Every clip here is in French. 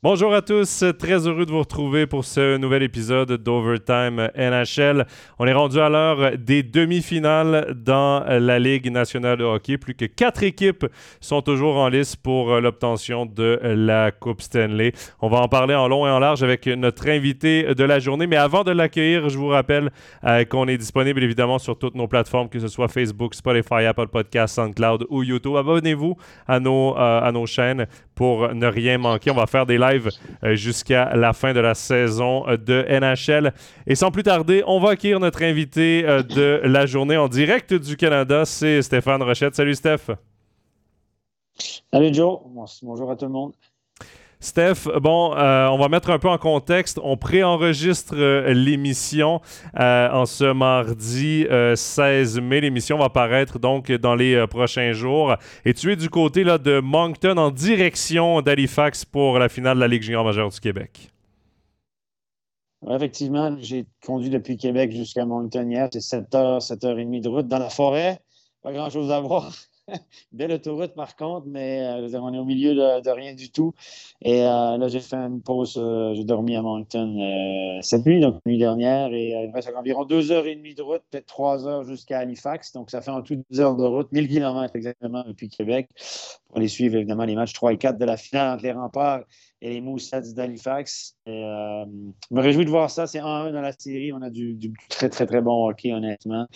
Bonjour à tous, très heureux de vous retrouver pour ce nouvel épisode d'Overtime NHL. On est rendu à l'heure des demi-finales dans la Ligue nationale de hockey. Plus que quatre équipes sont toujours en lice pour l'obtention de la Coupe Stanley. On va en parler en long et en large avec notre invité de la journée. Mais avant de l'accueillir, je vous rappelle euh, qu'on est disponible évidemment sur toutes nos plateformes, que ce soit Facebook, Spotify, Apple Podcasts, SoundCloud ou YouTube. Abonnez-vous à nos, euh, à nos chaînes pour ne rien manquer. On va faire des lives euh, jusqu'à la fin de la saison euh, de NHL. Et sans plus tarder, on va accueillir notre invité euh, de la journée en direct du Canada. C'est Stéphane Rochette. Salut Steph. Salut Joe. Bonjour à tout le monde. Steph, bon, euh, on va mettre un peu en contexte. On préenregistre euh, l'émission euh, en ce mardi 16 mai. L'émission va paraître donc dans les prochains jours. Et tu es du côté de Moncton en direction d'Halifax pour la finale de la Ligue junior majeure du Québec. effectivement, j'ai conduit depuis Québec jusqu'à Moncton hier. C'est 7h, 7h30 de route dans la forêt. Pas grand-chose à voir. Belle autoroute, par contre, mais euh, on est au milieu de, rien du tout. Et euh, là, j'ai fait une pause. Euh, j'ai dormi à Moncton cette nuit, donc la nuit dernière. Et il me reste environ deux heures et demie de route, peut-être trois heures jusqu'à Halifax. Donc, ça fait en tout deux heures de route, 1000 km exactement depuis Québec, pour aller suivre évidemment les matchs 3 et 4 de la finale entre les remparts et les Moussets d'Halifax. je me réjouis de voir ça. C'est 1-1 dans la série. On a du, très, très, très bon hockey, honnêtement.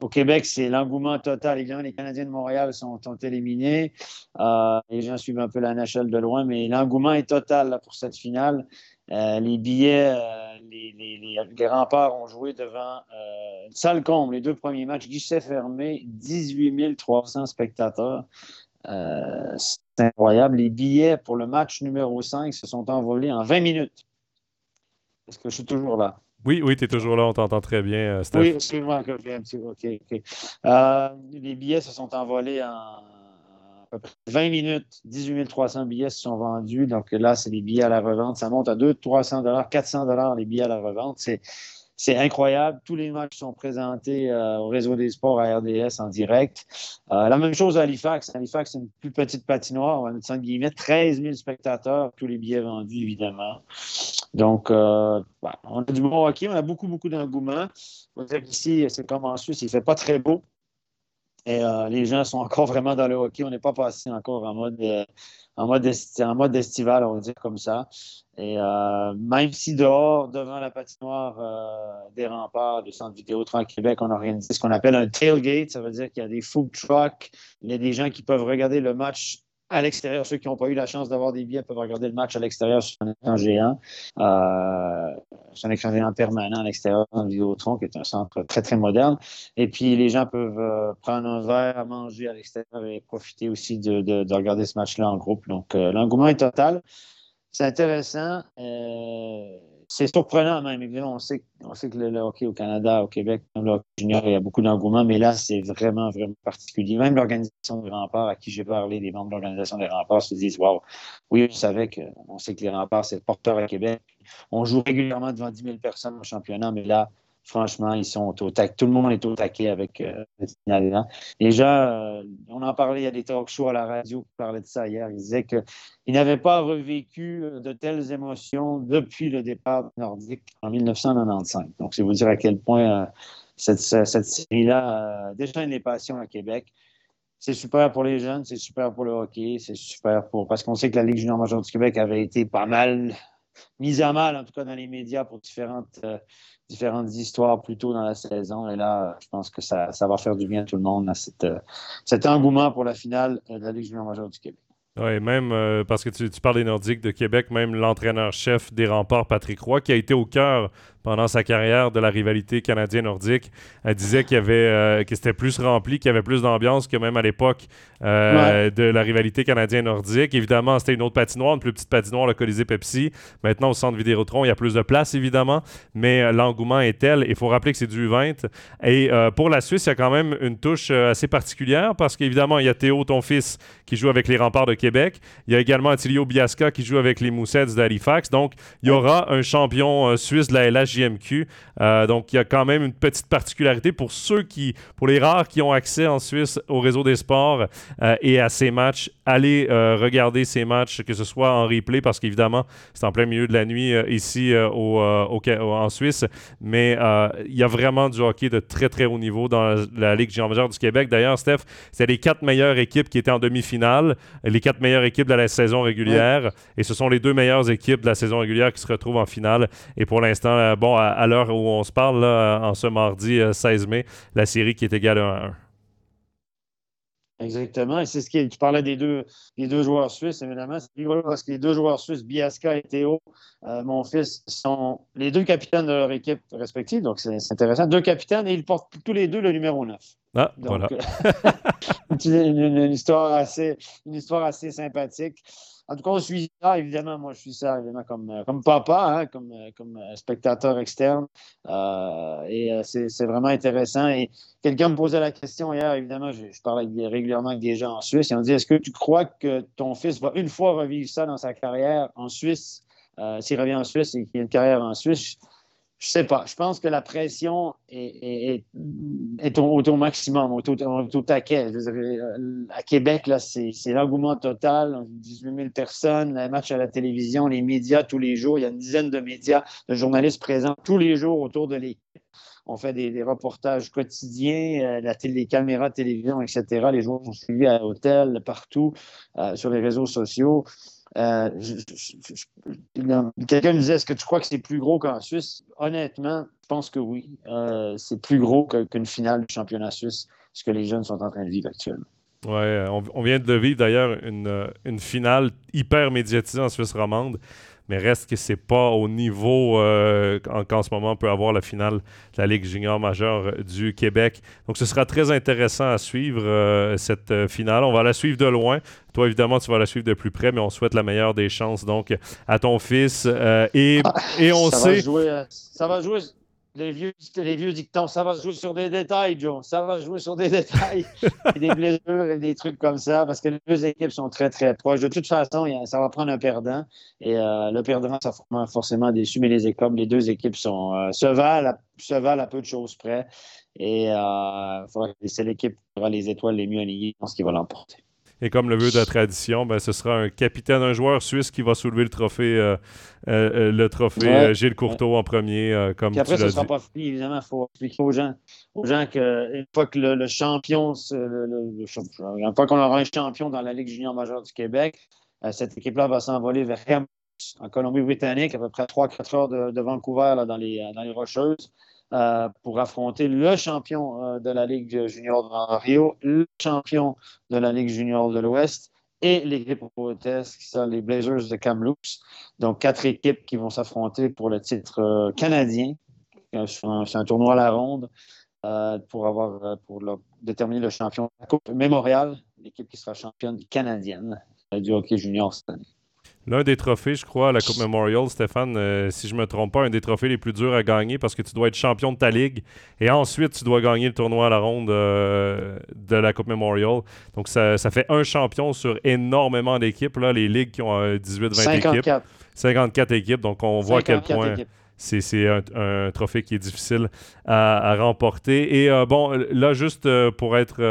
Au Québec, c'est l'engouement total. Évidemment, les Canadiens de Montréal sont, éliminés. Euh, les gens suivent un peu la NHL de loin, mais l'engouement est total pour cette finale. Euh, les billets, euh, les, remparts ont joué devant une salle comble. Les deux premiers matchs, guichet fermé, 18 300 spectateurs. c'est incroyable. Les billets pour le match numéro 5 se sont envolés en 20 minutes. Est-ce que je suis toujours là? Oui, oui, tu es toujours là, on t'entend très bien, euh, Steph. Oui, excuse-moi, OK, OK. Euh, les billets se sont envolés en à peu près 20 minutes. 18 300 billets se sont vendus. Donc là, c'est les billets à la revente. Ça monte à 200, 300 400 les billets à la revente. C'est c'est incroyable. Tous les matchs sont présentés euh, au réseau des sports à RDS en direct. Euh, la même chose à Halifax. Halifax, c'est une plus petite patinoire. On va mettre guillemets 13 000 spectateurs, tous les billets vendus, évidemment. Donc, euh, bah, on a du bon hockey. On a beaucoup, beaucoup d'engouement. On dire qu'ici, c'est comme en Suisse, il ne fait pas très beau. Et les gens sont encore vraiment dans le hockey. On n'est pas passé encore en mode, en mode, en mode estival, on va dire comme ça. Et euh, même si dehors, devant la patinoire euh, des remparts du centre vidéo à Québec, on organise ce qu'on appelle un tailgate, ça veut dire qu'il y a des food trucks, il y a des gens qui peuvent regarder le match à l'extérieur. Ceux qui n'ont pas eu la chance d'avoir des billets peuvent regarder le match à l'extérieur sur un écran géant. Euh, sur un écran géant permanent à l'extérieur dans le Vidéotron, qui est un centre très, très moderne. Et puis, les gens peuvent euh, prendre un verre manger à l'extérieur et profiter aussi de, de, regarder ce match-là en groupe. Donc, euh, l'engouement est total. C'est intéressant. Euh, c'est surprenant même. Évidemment, on sait, on sait que le, hockey au Canada, au Québec, le hockey junior, il y a beaucoup d'engouement, mais là, c'est vraiment, vraiment particulier. Même l'organisation des remparts, à qui j'ai parlé, les membres de l'organisation des remparts se disent Waouh, oui, je savais qu'on sait que les remparts, c'est le porteur à Québec. On joue régulièrement devant 10 000 personnes au championnat, mais là, Franchement, ils sont au taquet. Tout le monde est au taquet avec euh, finale. Déjà, euh, on en parlait, il y a des talk shows à la radio qui parlaient de ça hier. Ils disaient qu'ils n'avaient pas revécu euh, de telles émotions depuis le départ nordique en 1995. Donc, c'est vous dire à quel point cette, cette série-là déchaîne les passions à Québec. C'est super pour les jeunes, c'est super pour le hockey, c'est super pour. Parce qu'on sait que la Ligue junior majeure du Québec avait été pas mal mise à mal, en tout cas dans les médias, pour différentes différentes histoires plus tôt dans la saison. Et là, je pense que ça, ça va faire du bien à tout le monde, à euh, cet engouement pour la finale de la Ligue junior majeure du Québec. Oui, même euh, parce que tu, tu, parles des de Québec, même l'entraîneur-chef des remparts, Patrick Roy, qui a été au cœur pendant sa carrière de la rivalité canadienne-nordique. Elle disait qu'il y avait, euh, que c'était plus rempli, qu'il y avait plus d'ambiance que même à l'époque euh, de la rivalité canadienne-nordique. Évidemment, c'était une autre patinoire, une plus petite patinoire, le Colisée Pepsi. Maintenant, au centre Vidéotron, il y a plus de place, évidemment, mais euh, l'engouement est tel. Il faut rappeler que c'est du 20. Et pour la Suisse, il y a quand même une touche assez particulière parce qu'évidemment, il y a Théo, ton fils, qui joue avec les remparts de Québec. Il y a également Attilio Biasca qui joue avec les Moussets d'Halifax. Donc, il y aura un champion suisse de la LH JMQ. donc, il y a quand même une petite particularité pour ceux qui, pour les rares qui ont accès en Suisse au réseau des sports et à ces matchs. Allez regarder ces matchs, que ce soit en replay, parce qu'évidemment, c'est en plein milieu de la nuit ici au, en Suisse. Mais il y a vraiment du hockey de très, très haut niveau dans la, Ligue junior majeure du Québec. D'ailleurs, Steph, c'est les quatre meilleures équipes qui étaient en demi-finale, les quatre meilleures équipes de la saison régulière. Et ce sont les deux meilleures équipes de la saison régulière qui se retrouvent en finale. Et pour l'instant, euh, bon, à, l'heure où on se parle, en ce mardi 16 euh, mai, la série qui est égale à 1. Exactement. Et c'est ce qui tu parlais des deux, des deux joueurs suisses, évidemment. C'est rigolo parce que les deux joueurs suisses, Biasca et Théo, euh, mon fils, sont les deux capitaines de leur équipe respective. Donc, c'est intéressant. Deux capitaines et ils portent tous les deux le numéro 9. Ah, voilà. une, histoire assez, une histoire assez sympathique. En tout cas, on suit ça, évidemment. Moi, je suis ça, évidemment, comme, euh, comme papa, hein, comme, euh, comme euh, spectateur externe. et c'est vraiment intéressant. Et quelqu'un me posait la question hier, évidemment, je, je parlais régulièrement avec des gens en Suisse. Ils ont dit Est-ce que tu crois que ton fils va une fois revivre ça dans sa carrière en Suisse S'il revient en Suisse et qu'il a une carrière en Suisse? Je sais pas. Je pense que la pression est, au, maximum, au, taquet. Euh, à Québec, là, c'est, l'engouement total. 18 000 personnes, les matchs à la télévision, les médias tous les jours. Il y a une dizaine de médias, de journalistes présents tous les jours autour de l'équipe. On fait des, reportages quotidiens, euh, la les caméras télévision, etc. Les joueurs sont suivis à l'hôtel, partout, euh, sur les réseaux sociaux. Euh, quelqu'un me disait est-ce que tu crois que c'est plus gros qu'en Suisse? Honnêtement, je pense que oui. Euh, c'est plus gros qu'une finale du championnat suisse, ce que les jeunes sont en train de vivre actuellement. Ouais, on, vient de vivre d'ailleurs une, une, finale hyper médiatisée en Suisse romande mais reste que c'est pas au niveau euh, qu'en ce moment on peut avoir la finale de la Ligue junior majeure du Québec. Donc ce sera très intéressant à suivre euh, cette euh, finale. On va la suivre de loin. Toi, évidemment, tu vas la suivre de plus près, mais on souhaite la meilleure des chances donc à ton fils. et, ah, et on sait. ça va jouer les vieux, les dictons, ça va jouer sur des détails, Joe. Ça va jouer sur des détails, des blessures et des trucs comme ça, parce que les deux équipes sont très, très proches. De toute façon, ça va prendre un perdant. Et euh, le perdant, ça va forcément déçu, mais les équipes, les deux équipes sont, euh, se, valent, se valent à peu de choses près. Et euh, c'est l'équipe qui aura les étoiles les mieux alignées, je pense qu'il va l'emporter. Et comme le veut de la tradition, ben, ce sera un capitaine, un joueur suisse qui va soulever le trophée, euh, euh, euh, le trophée Gilles Courteau en premier, comme Puis après, ce ne sera pas fini, évidemment. Il faut expliquer aux gens, aux gens qu'une fois que le, champion, une fois qu'on aura un champion dans la Ligue junior majeure du Québec, cette équipe-là va s'envoler vers en Colombie-Britannique, à peu près 3-4 heures de, Vancouver, là, dans, les, dans les Rocheuses. Euh, pour affronter le champion euh, de la Ligue junior de Rio, le champion de la Ligue junior de l'Ouest et l'équipe hôtesse qui sont les Blazers de Kamloops. Donc, quatre équipes qui vont s'affronter pour le titre euh, canadien. C'est un, tournoi à la ronde pour, avoir, pour déterminer le champion de la Coupe Mémorial, l'équipe qui sera championne canadienne du hockey junior cette année. L'un des trophées, je crois, à la Coupe Memorial, Stéphane, euh, si je ne me trompe pas, un des trophées les plus durs à gagner parce que tu dois être champion de ta ligue et ensuite tu dois gagner le tournoi à la ronde euh, de la Coupe Memorial. Donc ça, fait un champion sur énormément d'équipes, les ligues qui ont 18-20 équipes. 54 équipes, donc on voit à quel point. C'est un, trophée qui est difficile à, remporter. Et euh, bon, là, juste pour être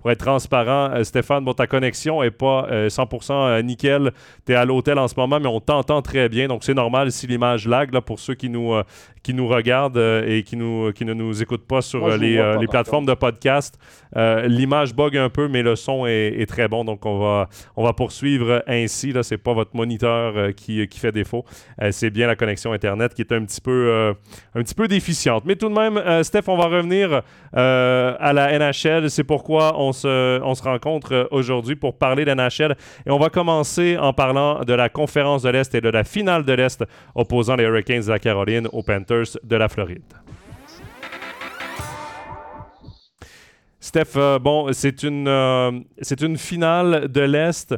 pour être transparent, euh, Stéphane, bon, ta connexion n'est pas 100% euh, euh, nickel. Tu es à l'hôtel en ce moment, mais on t'entend très bien. Donc, c'est normal si l'image lag là, pour ceux qui nous, qui nous regardent et qui, nous, qui ne nous écoutent pas sur les, les plateformes de podcast. l'image bug un peu, mais le son est, très bon. Donc, on va, on va poursuivre ainsi. Ce n'est pas votre moniteur qui, qui fait défaut. c'est bien la connexion Internet qui est un petit peu, un petit peu déficiente. Mais tout de même, Steph, on va revenir à la NHL. C'est pourquoi on on se, rencontre euh, aujourd'hui pour parler de NHL. Et on va commencer en parlant de la conférence de l'Est et de la finale de l'Est opposant les Hurricanes de la Caroline aux Panthers de la Floride. Steph, euh, bon, c'est une, euh, c'est une finale de l'Est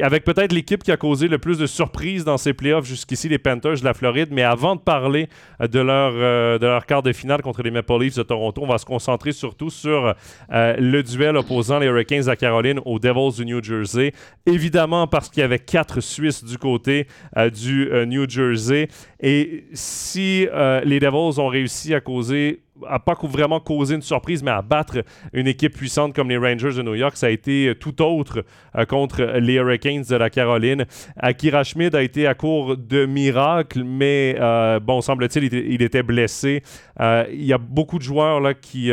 avec peut-être l'équipe qui a causé le plus de surprises dans ces playoffs jusqu'ici, les Panthers de la Floride. Mais avant de parler euh, de leur, euh, de leur quart de finale contre les Maple Leafs de Toronto, on va se concentrer surtout sur euh, le duel opposant les Hurricanes à Caroline aux Devils du New Jersey. Évidemment, parce qu'il y avait quatre Suisses du côté du New Jersey. Et si les Devils ont réussi à causer à pas vraiment causer une surprise, mais à battre une équipe puissante comme les Rangers de New York. Ça a été euh, tout autre euh, contre les Hurricanes de la Caroline. Akira Schmid a été à court de miracles, mais euh, bon, semble-t-il, il, était blessé. il y a beaucoup de joueurs là, qui,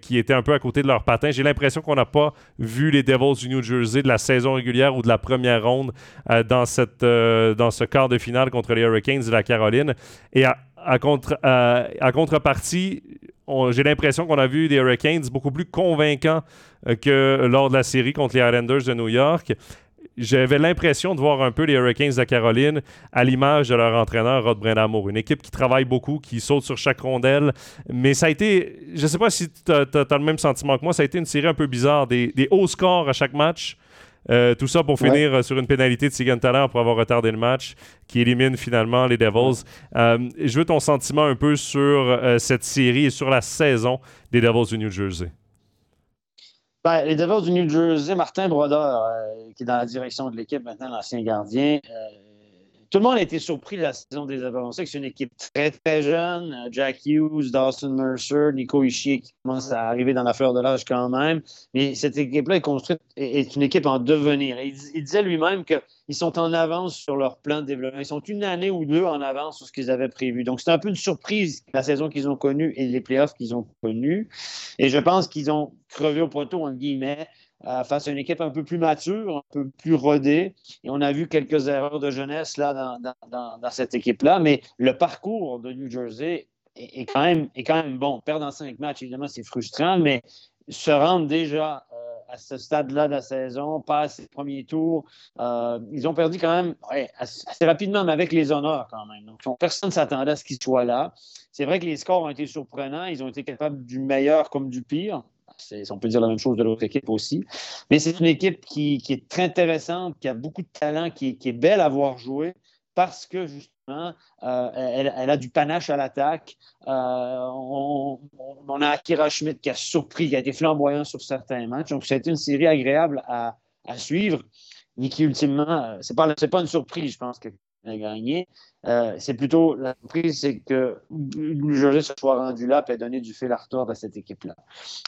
qui étaient un peu à côté de leur patin. J'ai l'impression qu'on n'a pas vu les Devils du New Jersey de la saison régulière ou de la première ronde dans, cette, dans ce quart de finale contre les Hurricanes de la Caroline. Et à, à, contre, à contrepartie, j'ai l'impression qu'on a vu des Hurricanes beaucoup plus convaincants euh, que lors de la série contre les Islanders de New York. J'avais l'impression de voir un peu les Hurricanes de Caroline à l'image de leur entraîneur Rod Brindamour. Une équipe qui travaille beaucoup, qui saute sur chaque rondelle. Mais ça a été, je ne sais pas si tu as, le même sentiment que moi, ça a été une série un peu bizarre. des hauts scores à chaque match. Euh, tout ça pour finir euh, sur une pénalité de Sigan pour avoir retardé le match, qui élimine finalement les Devils. Euh, je veux ton sentiment un peu sur cette série et sur la saison des Devils du New Jersey. Ben, les Devils du New Jersey, Martin Brodeur, qui est dans la direction de l'équipe maintenant, l'ancien gardien, tout le monde a été surpris de la saison des Avancés, que c'est une équipe très, très jeune. Jack Hughes, Dawson Mercer, Nico Ishii qui commence à arriver dans la fleur de l'âge quand même. Mais cette équipe-là est construite, est une équipe en devenir. il, disait lui-même qu'ils sont en avance sur leur plan de développement. Ils sont une année ou deux en avance sur ce qu'ils avaient prévu. Donc, c'est un peu une surprise la saison qu'ils ont connue et les playoffs qu'ils ont connus. Et je pense qu'ils ont crevé au poteau, en guillemets, face à une équipe un peu plus mature, un peu plus rodée. Et on a vu quelques erreurs de jeunesse dans, cette équipe-là, mais le parcours de New Jersey est, quand, même, bon. Perdre en cinq matchs, évidemment, c'est frustrant, mais se rendre déjà euh, à ce stade-là de la saison, passer le premier tour, euh, ils ont perdu quand même assez, rapidement, mais avec les honneurs quand même. Personne ne s'attendait à ce qu'ils soient là. C'est vrai que les scores ont été surprenants. Ils ont été capables du meilleur comme du pire on peut dire la même chose de l'autre équipe aussi. Mais c'est une équipe qui, est très intéressante, qui a beaucoup de talent, qui, est belle à voir jouer parce que justement, euh, elle, a du panache à l'attaque. Euh, on, a Akira Schmidt qui a surpris, qui a été flamboyant sur certains matchs. Donc, été une série agréable à, suivre, mais qui ultimement, euh, ce n'est pas, une surprise, je pense, que a gagné. Euh, c'est plutôt la surprise, c'est que New se soit rendu là et ait donné du fil à retordre à cette équipe-là.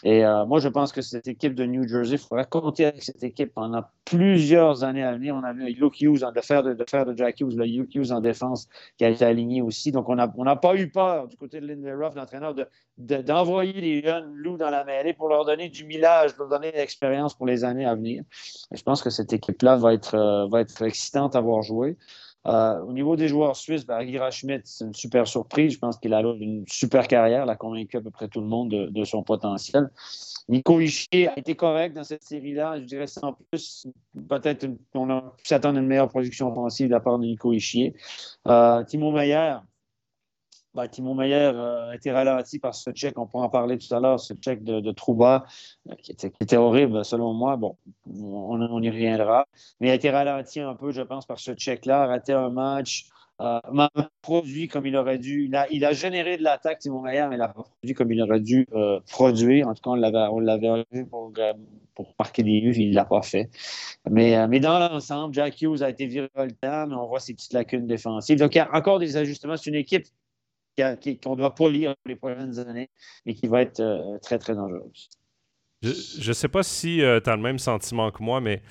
Et euh, moi, je pense que cette équipe de New Jersey, il faudra compter avec cette équipe pendant plusieurs années à venir. On a vu Luke Hughes, faire de, faire de Jack Hughes, le Luke Hughes en défense qui a été aligné aussi. Donc, on n'a pas eu peur du côté de Ruff, l'entraîneur, d'envoyer de, les jeunes loups dans la mêlée pour leur donner du millage, leur donner de l'expérience pour les années à venir. Et je pense que cette équipe-là va être, euh, va être excitante à voir jouer. Euh, au niveau des joueurs suisses, ben, Schmidt, c'est une super surprise. Je pense qu'il a une super carrière. Il a convaincu à peu près tout le monde de, son potentiel. Nico Ischier a été correct dans cette série-là. Je dirais sans plus. Peut-être qu'on a pu s'attendre à une meilleure production offensive de la part de Nico Ischier. Euh, Timo Meyer, ben, Timo Meyer euh, a été ralenti par ce check, on pourra en parler tout à l'heure, ce check de, Trouba, euh, qui, était, horrible selon moi. Bon, on, y reviendra. Mais il a été ralenti un peu, je pense, par ce check-là, raté un match, euh, produit comme il aurait dû. Il a, généré de l'attaque, Timo Meyer, mais il a produit comme il aurait dû produire. En tout cas, on l'avait vu pour, pour marquer des buts, il ne l'a pas fait. Mais, mais dans l'ensemble, Jack Hughes a été virevoltant, mais on voit ses petites lacunes défensives. Donc, il y a encore des ajustements. C'est une équipe qu'on ne doit pas lire les prochaines années et qui va être euh, très, très dangereuse. Je ne sais pas si euh, tu as le même sentiment que moi, mais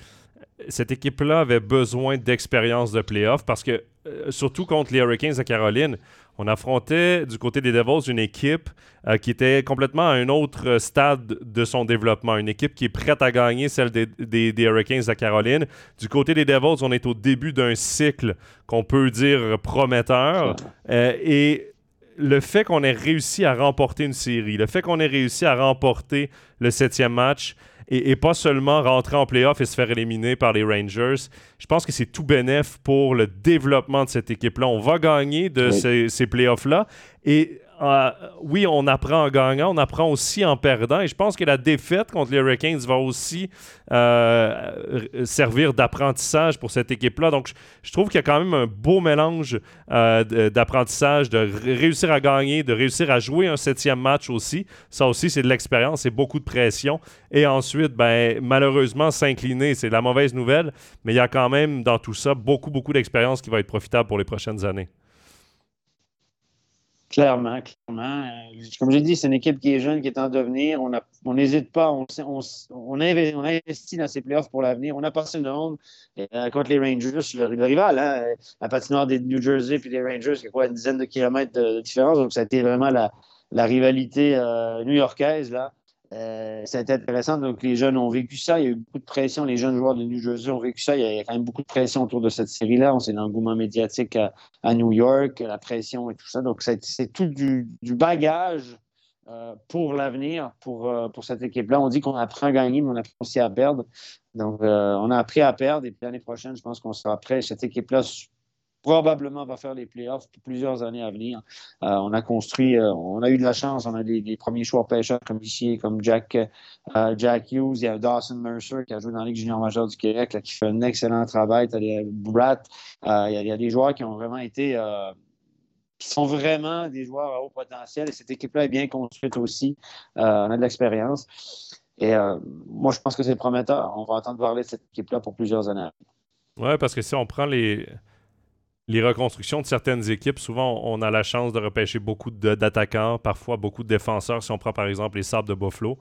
cette équipe-là avait besoin d'expérience de playoff parce que, euh, surtout contre les Hurricanes de Caroline, on affrontait du côté des Devils une équipe qui était complètement à un autre stade de son développement. Une équipe qui est prête à gagner celle des, des, des Hurricanes de Caroline. Du côté des Devils, on est au début d'un cycle qu'on peut dire prometteur. et le fait qu'on ait réussi à remporter une série, le fait qu'on ait réussi à remporter le septième match et, pas seulement rentrer en playoff et se faire éliminer par les Rangers, je pense que c'est tout bénéf pour le développement de cette équipe-là. On va gagner de ces, ces playoffs-là. Et euh, oui, on apprend en gagnant, on apprend aussi en perdant. Et je pense que la défaite contre les Hurricanes va aussi euh, servir d'apprentissage pour cette équipe-là. Donc, je, trouve qu'il y a quand même un beau mélange euh, d'apprentissage, de réussir à gagner, de réussir à jouer un septième match aussi. Ça aussi, c'est de l'expérience, c'est beaucoup de pression. Et ensuite, ben, malheureusement, s'incliner, c'est la mauvaise nouvelle. Mais il y a quand même dans tout ça beaucoup, beaucoup d'expérience qui va être profitable pour les prochaines années. Clairement, clairement. Euh, comme j'ai dit, c'est une équipe qui est jeune, qui est en devenir. On n'hésite pas. On, investit dans ces playoffs pour l'avenir. On a passé le monde euh, contre les Rangers, le, rival, hein, la patinoire des New Jersey puis les Rangers, qui a quoi, une dizaine de kilomètres de, différence. Donc, ça a été vraiment la, rivalité euh, new-yorkaise. Là. Euh, été intéressant. Donc, les jeunes ont vécu ça. Il y a eu beaucoup de pression. Les jeunes joueurs de New Jersey ont vécu ça. Il y a, quand même beaucoup de pression autour de cette série-là. On sait l'engouement médiatique à, New York, la pression et tout ça. Donc, c'est tout du, bagage euh, pour l'avenir, pour, euh, pour cette équipe-là. On dit qu'on apprend à gagner, mais on apprend aussi à perdre. Donc, on a appris à perdre. Et puis, l'année prochaine, je pense qu'on sera prêt. Cette équipe-là probablement va faire les playoffs pour plusieurs années à venir. Euh, on a construit, euh, on a eu de la chance, on a des, premiers choix pêcheurs comme ici, comme Jack, euh, Jack Hughes, il y a Dawson Mercer qui a joué dans la Ligue junior majeure du Québec, qui fait un excellent travail. Tu as Bratt, il y, a des joueurs qui ont vraiment été qui sont vraiment des joueurs à haut potentiel et cette équipe-là est bien construite aussi. on a de l'expérience. Et moi, je pense que c'est prometteur. On va entendre parler de cette équipe-là pour plusieurs années. Oui, parce que si on prend les, les reconstructions de certaines équipes, souvent, on a la chance de repêcher beaucoup d'attaquants, parfois beaucoup de défenseurs, si on prend par exemple les Sabres de Buffalo.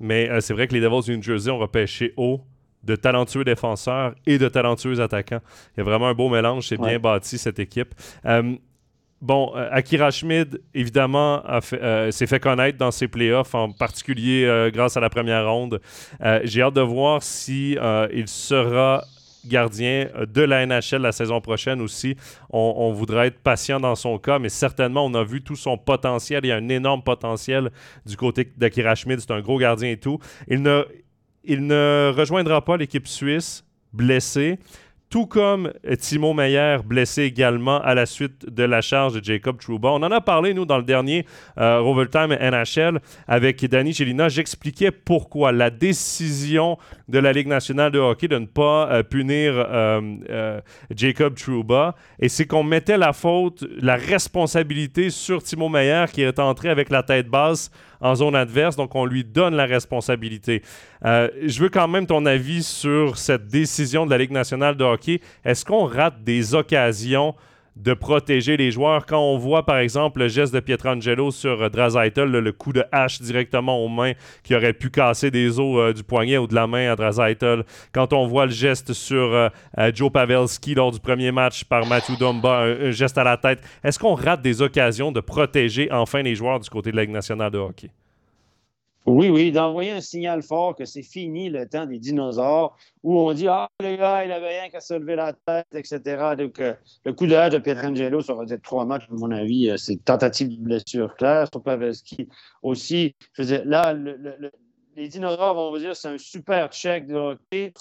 Mais euh, c'est vrai que les Devils du New Jersey ont repêché haut de talentueux défenseurs et de talentueux attaquants. Il y a vraiment un beau mélange, c'est bien bâti cette équipe. Euh, bon, euh, Akira Schmid, évidemment, s'est fait connaître dans ses playoffs, en particulier grâce à la première ronde. J'ai hâte de voir si il sera gardien euh, de la NHL la saison prochaine aussi. On, voudrait être patient dans son cas, mais certainement, on a vu tout son potentiel. Il y a un énorme potentiel du côté d'Akira Schmid. C'est un gros gardien et tout. Il ne, il ne rejoindra pas l'équipe suisse blessé tout comme Timo Meyer, blessé également à la suite de la charge de Jacob Trouba. On en a parlé, nous, dans le dernier euh, Overtime NHL avec Danny Gelina. J'expliquais pourquoi la décision de la Ligue nationale de hockey de ne pas euh, punir euh, Jacob Trouba, et c'est qu'on mettait la faute, la responsabilité sur Timo Meyer qui est entré avec la tête basse en zone adverse, donc on lui donne la responsabilité. Euh, je veux quand même ton avis sur cette décision de la Ligue nationale de hockey. Est-ce qu'on rate des occasions de protéger les joueurs. Quand on voit, par exemple, le geste de Pietrangelo sur euh, le, coup de hache directement aux mains qui aurait pu casser des os euh, du poignet ou de la main à Drazaitel. Quand on voit le geste sur Joe Pavelski lors du premier match par Matthew Domba, un, geste à la tête, est-ce qu'on rate des occasions de protéger enfin les joueurs du côté de la Ligue nationale de hockey? Oui, oui, d'envoyer un signal fort que c'est fini le temps des dinosaures où on dit Ah, le gars, il avait rien qu'à se lever la tête, etc. Donc, euh, le coup de de Pietrangelo, ça va être trois matchs, à mon avis. Euh, c'est tentative de blessure claire. Pavelski aussi. Je veux dire, là, le, les dinosaures vont vous dire c'est un super check de hockey.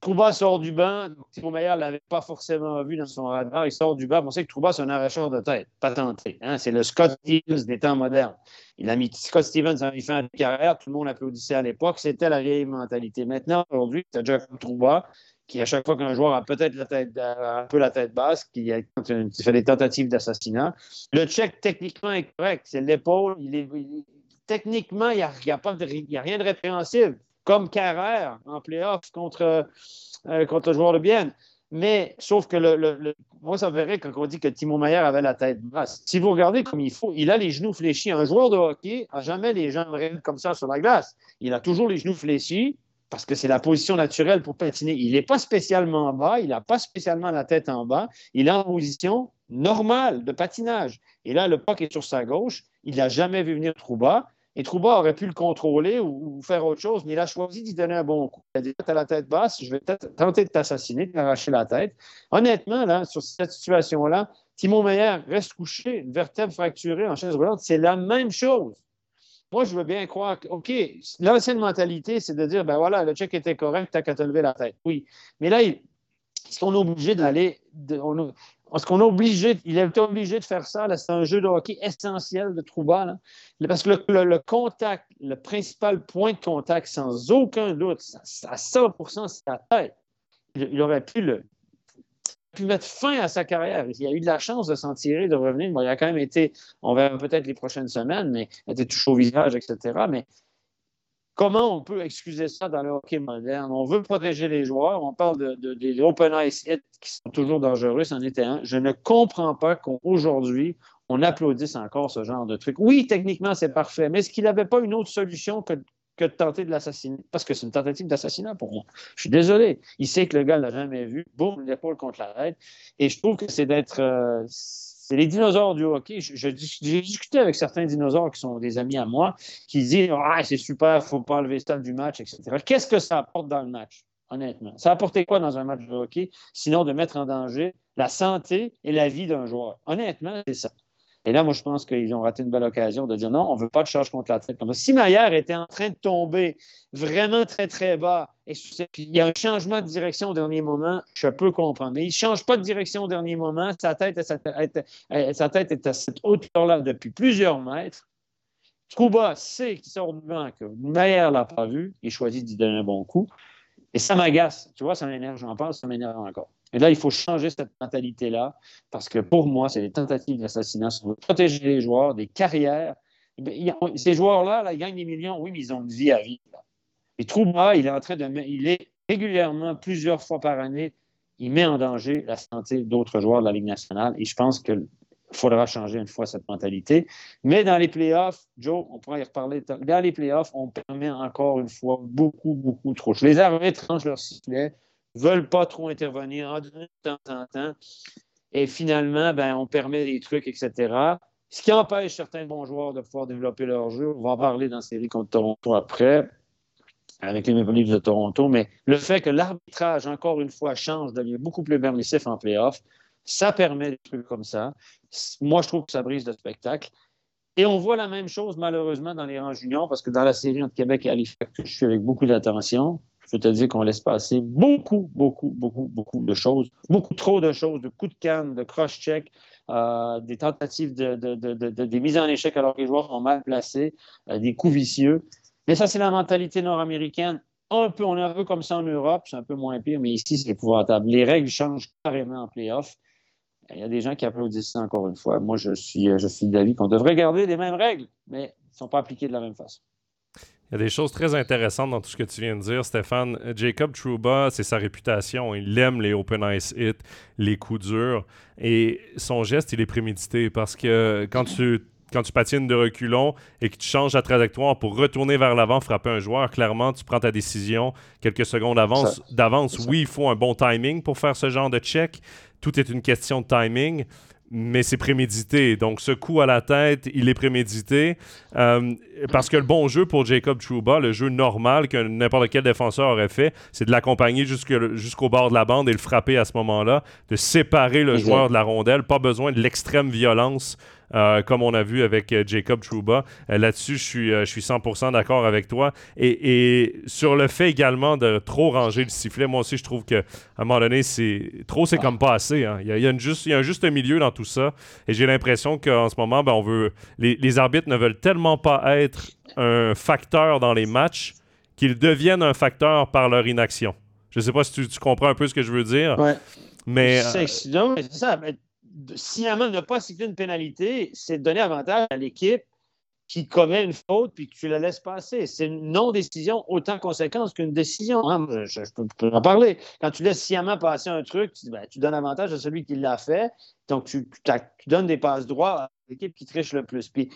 Trouba sort du banc. Timo Meyer ne l'avait pas forcément vu dans son radar. Il sort du banc. On sait que Trouba, c'est un arracheur de tête, patenté. Hein? C'est le Scott Stevens des temps modernes. Il a mis Scott Stevens, il fait une carrière. Tout le monde applaudissait à l'époque. C'était la vieille mentalité. Maintenant, aujourd'hui, as Jacob Trouba qui, à chaque fois qu'un joueur a peut-être la tête, un peu la tête basse, qui, fait des tentatives d'assassinat, le check techniquement est correct. C'est l'épaule. Il est, techniquement, il n'y a, rien de répréhensible, comme Carrère en playoff contre, euh, contre le joueur de Bienne. Mais sauf que moi, ça verrait quand on dit que Timo Meyer avait la tête basse. Si vous regardez comme il faut, il a les genoux fléchis. Un joueur de hockey n'a jamais les jambes comme ça sur la glace. Il a toujours les genoux fléchis parce que c'est la position naturelle pour patiner. Il n'est pas spécialement bas, il n'a pas spécialement la tête en bas. Il est en position normale de patinage. Et là, le puck est sur sa gauche. Il n'a jamais vu venir Trouba. Et Trouba aurait pu le contrôler ou, faire autre chose, mais il a choisi d'y donner un bon coup. Il a dit Tu as la tête basse, je vais tenter de t'assassiner, de t'arracher la tête. Honnêtement, là, sur cette situation-là, Timo Meyer reste couché, une vertèbre fracturée en chaise roulante, c'est la même chose. Moi, je veux bien croire que, OK, l'ancienne mentalité, c'est de dire ben voilà, le check était correct, t'as qu'à te lever la tête. Oui. Mais là, qu'on est obligé d'aller. Parce qu'on a obligé, il a été obligé de faire ça. C'est un jeu de hockey essentiel de Trouba. Parce que le, contact, le principal point de contact, sans aucun doute, à 100% c'est la tête. Il, aurait pu le, pu mettre fin à sa carrière. Il a eu de la chance de s'en tirer, de revenir. il a quand même été, on verra peut-être les prochaines semaines, mais il était touché au visage, etc. Mais Comment on peut excuser ça dans le hockey moderne? On veut protéger les joueurs. On parle de, des open ice hits qui sont toujours dangereux, c'en était un. Je ne comprends pas qu'aujourd'hui, on applaudisse encore ce genre de truc. Oui, techniquement, c'est parfait, mais est-ce qu'il n'avait pas une autre solution que, de tenter de l'assassiner? Parce que c'est une tentative d'assassinat pour moi. Je suis désolé. Il sait que le gars ne l'a jamais vu. Boum, l'épaule contre la tête. Et je trouve que c'est d'être. Euh, c'est les dinosaures du hockey. J'ai discuté avec certains dinosaures qui sont des amis à moi, qui disent Ah, c'est super, il ne faut pas enlever ça du match, etc. Qu'est-ce que ça apporte dans le match, honnêtement? Ça a apporté quoi dans un match de hockey, sinon de mettre en danger la santé et la vie d'un joueur? Honnêtement, c'est ça. Et là, moi, je pense qu'ils ont raté une belle occasion de dire non, on ne veut pas de charge contre la tête. Si Maillard était en train de tomber vraiment très, très bas, et il y a un changement de direction au dernier moment, je peux comprendre. Mais il ne change pas de direction au dernier moment. Sa tête, sa tête est à cette hauteur-là depuis plusieurs mètres. Trouba sait qu'il sort du banc, que Maillard ne l'a pas vu. Il choisit d'y donner un bon coup. Et ça m'agace. Tu vois, ça m'énerve. J'en parle, ça m'énerve encore. Et là, il faut changer cette mentalité-là parce que pour moi, c'est des tentatives d'assassinat. On veut protéger les joueurs, des carrières. Eh ces joueurs-là, là, ils gagnent des millions, oui, mais ils ont une vie à vivre. Et Trouba, il est en train de. Il est régulièrement, plusieurs fois par année, il met en danger la santé d'autres joueurs de la Ligue nationale. Et je pense qu'il faudra changer une fois cette mentalité. Mais dans les playoffs, Joe, on pourra y reparler. Dans les playoffs, on permet encore une fois beaucoup, beaucoup trop. Les arbitres tranchent leur sifflet veulent pas trop intervenir de temps en temps. Et finalement, ben, on permet des trucs, etc. Ce qui empêche certains bons joueurs de pouvoir développer leur jeu. On va en parler dans la série contre Toronto après, avec les Maple Leafs de Toronto. Mais le fait que l'arbitrage, encore une fois, change, devient beaucoup plus permissif en playoff, ça permet des trucs comme ça. Moi, je trouve que ça brise le spectacle. Et on voit la même chose, malheureusement, dans les rangs juniors, parce que dans la série entre Québec et Halifax, je suis avec beaucoup d'attention, je te dire qu'on laisse passer beaucoup, beaucoup, beaucoup, beaucoup de choses, beaucoup trop de choses, de coups de canne, de cross-check, euh, des tentatives de, des mises en échec alors que les joueurs sont mal placés, euh, des coups vicieux. Mais ça, c'est la mentalité nord-américaine. Un peu, on est un peu comme ça en Europe, c'est un peu moins pire, mais ici, c'est épouvantable. Les règles changent carrément en playoff. Il y a des gens qui applaudissent ça encore une fois. Moi, je suis, je suis d'avis qu'on devrait garder les mêmes règles, mais ne sont pas appliquées de la même façon. Il y a des choses très intéressantes dans tout ce que tu viens de dire, Stéphane. Jacob Trouba, c'est sa réputation. Il aime les open ice hits, les coups durs. Et son geste, il est prémédité parce que quand tu quand tu patines de reculons et que tu changes la trajectoire pour retourner vers l'avant, frapper un joueur, clairement, tu prends ta décision quelques secondes d'avance. Oui, il faut un bon timing pour faire ce genre de check. Tout est une question de timing mais c'est prémédité. Donc, ce coup à la tête, il est prémédité. Euh, parce que le bon jeu pour Jacob Trouba, le jeu normal que n'importe quel défenseur aurait fait, c'est de l'accompagner jusqu'au bord de la bande et le frapper à ce moment-là, de séparer le joueur de la rondelle. Pas besoin de l'extrême violence euh, comme on a vu avec euh, Jacob Trouba. Euh, là-dessus, je suis, je suis 100% d'accord avec toi. Et, sur le fait également de trop ranger le sifflet, moi aussi, je trouve qu'à un moment donné, c'est trop, c'est comme pas assez. Hein. Il, y a, une juste, il y a un juste milieu dans tout ça. Et j'ai l'impression qu'en ce moment, ben, on veut, les, arbitres ne veulent tellement pas être un facteur dans les matchs qu'ils deviennent un facteur par leur inaction. Je ne sais pas si tu, comprends un peu ce que je veux dire. Ouais. Mais. C'est ça sciemment ne pas citer une pénalité, c'est de donner avantage à l'équipe qui commet une faute puis que tu la laisses passer. C'est une non-décision autant conséquence qu'une décision. Hein. Je, peux, en parler. Quand tu laisses sciemment passer un truc, tu, ben, tu donnes avantage à celui qui l'a fait. Donc, tu, donnes des passes droits à l'équipe qui triche le plus. Puis,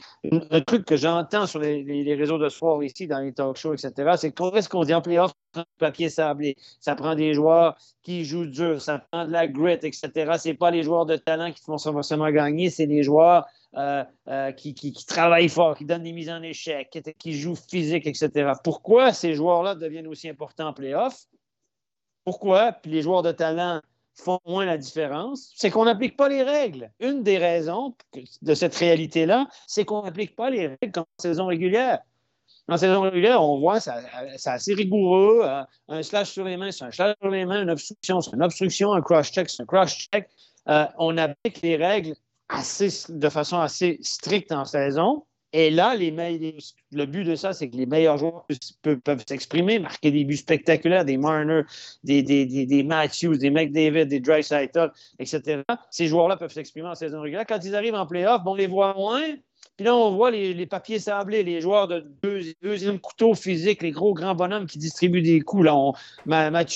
un, truc que j'entends sur les, réseaux de sport ici, dans les talk shows, etc., c'est qu'est-ce qu'on dit en playoff, papier sablé. Ça prend des joueurs qui jouent dur, ça prend de la grit, etc. C'est pas les joueurs de talent qui font forcément gagner, c'est les joueurs euh, euh, qui, travaillent fort, qui donnent des mises en échec, qui, qui jouent physique, etc. Pourquoi ces joueurs-là deviennent aussi importants en playoff? Pourquoi? Puis les joueurs de talent font moins la différence, c'est qu'on n'applique pas les règles. Une des raisons de cette réalité-là, c'est qu'on n'applique pas les règles en saison régulière. En saison régulière, on voit, c'est assez rigoureux. Euh, un slash sur les mains, c'est un slash sur les mains. Une obstruction, c'est une obstruction. Un cross-check, c'est un cross-check. on applique les règles assez, de façon assez stricte en saison. Et là, le but de ça, c'est que les meilleurs joueurs peuvent, s'exprimer, marquer des buts spectaculaires, des Marner, des, des, Matthews, des McDavid, des Dreisaitl, etc. Ces joueurs-là peuvent s'exprimer en saison régulière. Quand ils arrivent en playoff, on les voit moins. Puis là, on voit les, papiers sablés, les joueurs de deuxième couteau physique, les gros grands bonhommes qui distribuent des coups. Là, on, on,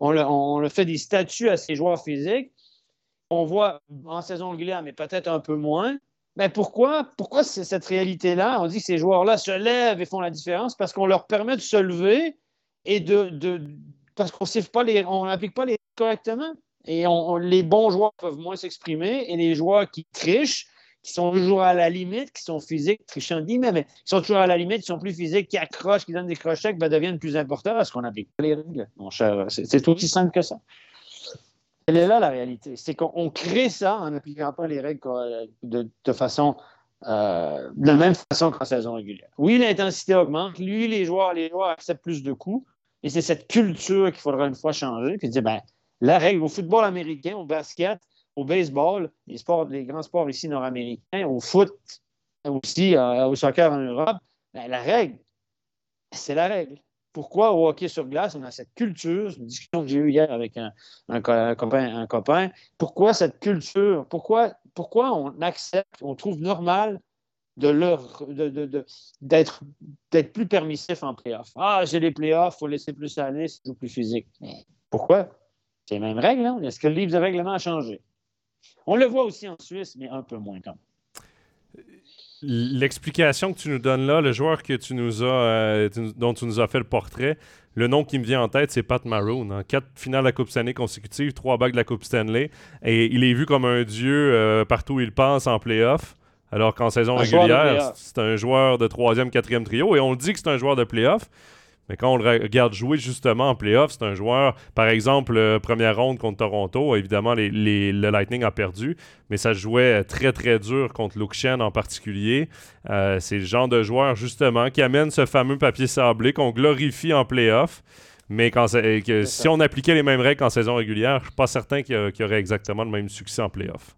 on, on fait des statuts à ces joueurs physiques on voit en saison régulière, mais peut-être un peu moins. Mais pourquoi, pourquoi c'est cette réalité-là? On dit que ces joueurs-là se lèvent et font la différence parce qu'on leur permet de se lever et de. parce qu'on n'applique pas les correctement. Et les bons joueurs peuvent moins s'exprimer et les joueurs qui trichent, qui sont toujours à la limite, qui sont physiques, trichant mais qui sont toujours à la limite, qui sont plus physiques, qui accrochent, qui donnent des crochets, ben, deviennent plus importants parce qu'on n'applique pas les règles, mon cher. C'est aussi simple que ça. Elle est là la réalité? C'est qu'on crée ça en n'appliquant pas les règles de, façon euh, de la même façon qu'en saison régulière. Oui, l'intensité augmente. Lui, les joueurs, les joueurs acceptent plus de coups. Et c'est cette culture qu'il faudra une fois changer. Puis dire, ben, la règle au football américain, au basket, au baseball, les grands sports ici nord-américains, au foot aussi, euh, au soccer en Europe, ben, la règle, c'est la règle. Pourquoi au hockey sur glace, on a cette culture, une discussion que j'ai eue hier avec un, copain, un copain, pourquoi cette culture, pourquoi, pourquoi on accepte, on trouve normal de leur d'être plus permissif en playoff? Ah, j'ai les playoffs, il faut laisser plus aller, c'est plus physique. pourquoi? C'est les mêmes règles, hein? Est-ce que le livre de règlement a changé? On le voit aussi en Suisse, mais un peu moins quand même. L'explication que tu nous donnes là, le joueur que tu nous as, euh, dont tu nous as fait le portrait, le nom qui me vient en tête, c'est Pat Maroon. Hein. Quatre finales de la Coupe Stanley consécutives, trois bagues de la Coupe Stanley. Et il est vu comme un dieu euh, partout où il passe en playoff. Alors qu'en saison régulière, c'est un joueur de troisième, quatrième trio. Et on le dit que c'est un joueur de playoff. Mais quand on le regarde jouer justement en playoff, c'est un joueur, par exemple, euh, première ronde contre Toronto, évidemment, les, le Lightning a perdu, mais ça jouait très, très dur contre Luke en particulier. Euh, c'est le genre de joueur, justement, qui amène ce fameux papier sablé qu'on glorifie en playoff. Mais quand si on appliquait les mêmes règles en saison régulière, je ne suis pas certain qu'il y, aurait exactement le même succès en playoff.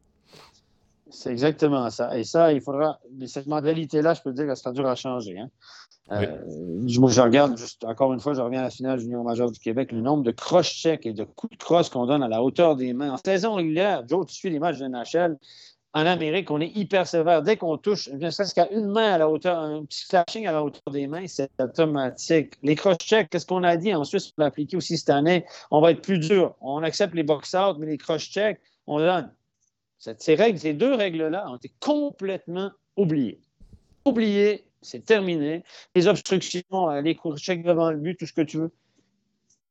C'est exactement ça. Et ça, il faudra. Mais cette mentalité-là, je peux dire que ça sera dur à changer. Hein. Euh, je, regarde, juste, encore une fois, je reviens à la finale junior major du Québec, le nombre de cross-checks et de coups de crosse qu'on donne à la hauteur des mains. En saison régulière, Joe, tu suis les matchs de NHL. En Amérique, on est hyper sévère. Dès qu'on touche, ne serait-ce qu'à une main à la hauteur, un petit flashing à la hauteur des mains, c'est automatique. Les cross-checks, qu'est-ce qu'on a dit? En Suisse, on l'a appliqué aussi cette année? On va être plus dur. On accepte les box-out, mais les cross-checks, on donne. Ces règles, ces deux règles-là ont été complètement oubliées. Oubliées c'est terminé. Les obstructions, euh, les cours chèques devant le but, tout ce que tu veux.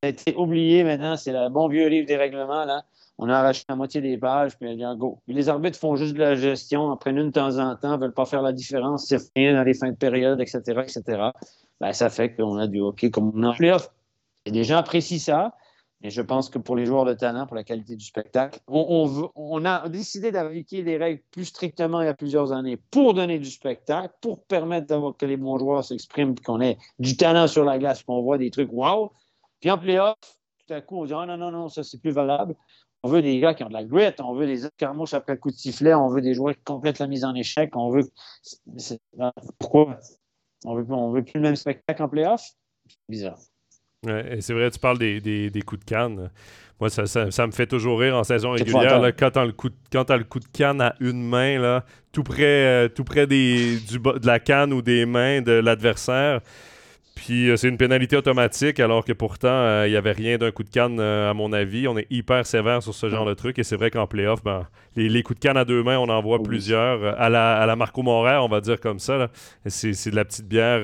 Ça a été oublié maintenant, c'est le bon vieux livre des règlements. Là. On a arraché la moitié des pages, puis a go. les arbitres font juste de la gestion, en prennent une de temps en temps, veulent pas faire la différence, c'est rien dans les fins de période, etc. etc. Ben, ça fait qu'on a du hockey comme on en playoff. Et les gens apprécient ça. Et je pense que pour les joueurs de talent, pour la qualité du spectacle, on, a décidé d'appliquer les règles plus strictement il y a plusieurs années pour donner du spectacle, pour permettre que les bons joueurs s'expriment, qu'on ait du talent sur la glace, qu'on voit des trucs wow. Puis en playoff, tout à coup, on dit oh, non, non, non, ça c'est plus valable. On veut des gars qui ont de la grit, on veut des carmouches après le coup de sifflet, on veut des joueurs qui complètent la mise en échec, on veut. Pourquoi? On veut, veut plus le même spectacle en playoff? C'est c'est vrai, tu parles des, coups de canne. Moi, ça, me fait toujours rire en saison régulière. quand tu as, le coup de canne à une main, là, tout près, euh, tout près des, du, de la canne ou des mains de l'adversaire. Puis euh, c'est une pénalité automatique, alors que pourtant, euh, il n'y avait rien d'un coup de canne, à mon avis. On est hyper sévère sur ce genre de truc. Et c'est vrai qu'en playoff, ben, les, coups de canne à deux mains, on en voit plusieurs. À la, à la Marco Morer, on va dire comme ça. C'est de la petite bière.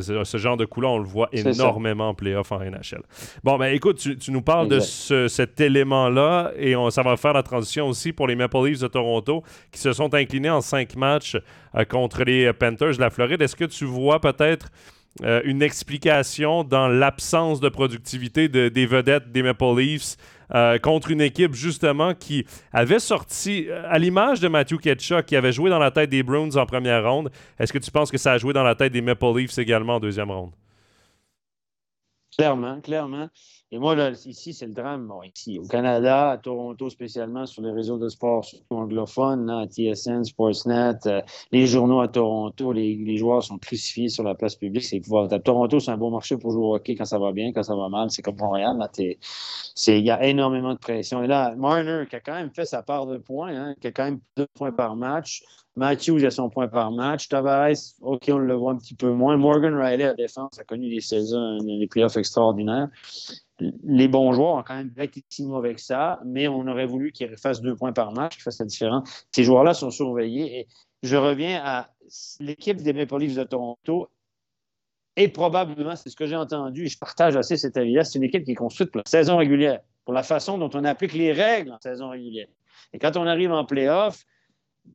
Ce genre de coup-là, on le voit énormément en playoff en NHL. Bon, ben écoute, tu, nous parles de cet élément-là. Et on, ça va faire la transition aussi pour les Maple Leafs de Toronto qui se sont inclinés en cinq matchs contre les Panthers de la Floride. Est-ce que tu vois peut-être euh, une explication dans l'absence de productivité des vedettes des Maple Leafs euh, contre une équipe justement qui avait sorti, euh, à l'image de Matthew Ketchuk, qui avait joué dans la tête des Bruins en première ronde. Est-ce que tu penses que ça a joué dans la tête des Maple Leafs également en deuxième ronde? Clairement, clairement. Et moi, là, ici, c'est le drame. ici, au Canada, à Toronto spécialement, sur les réseaux de sport, anglophones, à TSN, Sportsnet, euh, les journaux à Toronto, les, joueurs sont crucifiés sur la place publique. C'est Toronto, c'est un bon marché pour jouer au hockey quand ça va bien, quand ça va mal. C'est comme Montréal. Il y a énormément de pression. Et là, Marner, qui a quand même fait sa part de points, hein, qui a quand même deux points par match. Matthews a son point par match. Tavares, OK, on le voit un petit peu moins. Morgan Riley à défense a connu des saisons, des playoffs extraordinaires les bons joueurs ont quand même signés avec ça, mais on aurait voulu qu'ils fassent deux points par match, qu'ils fassent la différence. Ces joueurs-là sont surveillés. Et je reviens à l'équipe des Maple Leafs de Toronto. Et probablement, c'est ce que j'ai entendu, et je partage assez cet avis-là, c'est une équipe qui est construite pour la saison régulière, pour la façon dont on applique les règles en saison régulière. Et quand on arrive en playoff,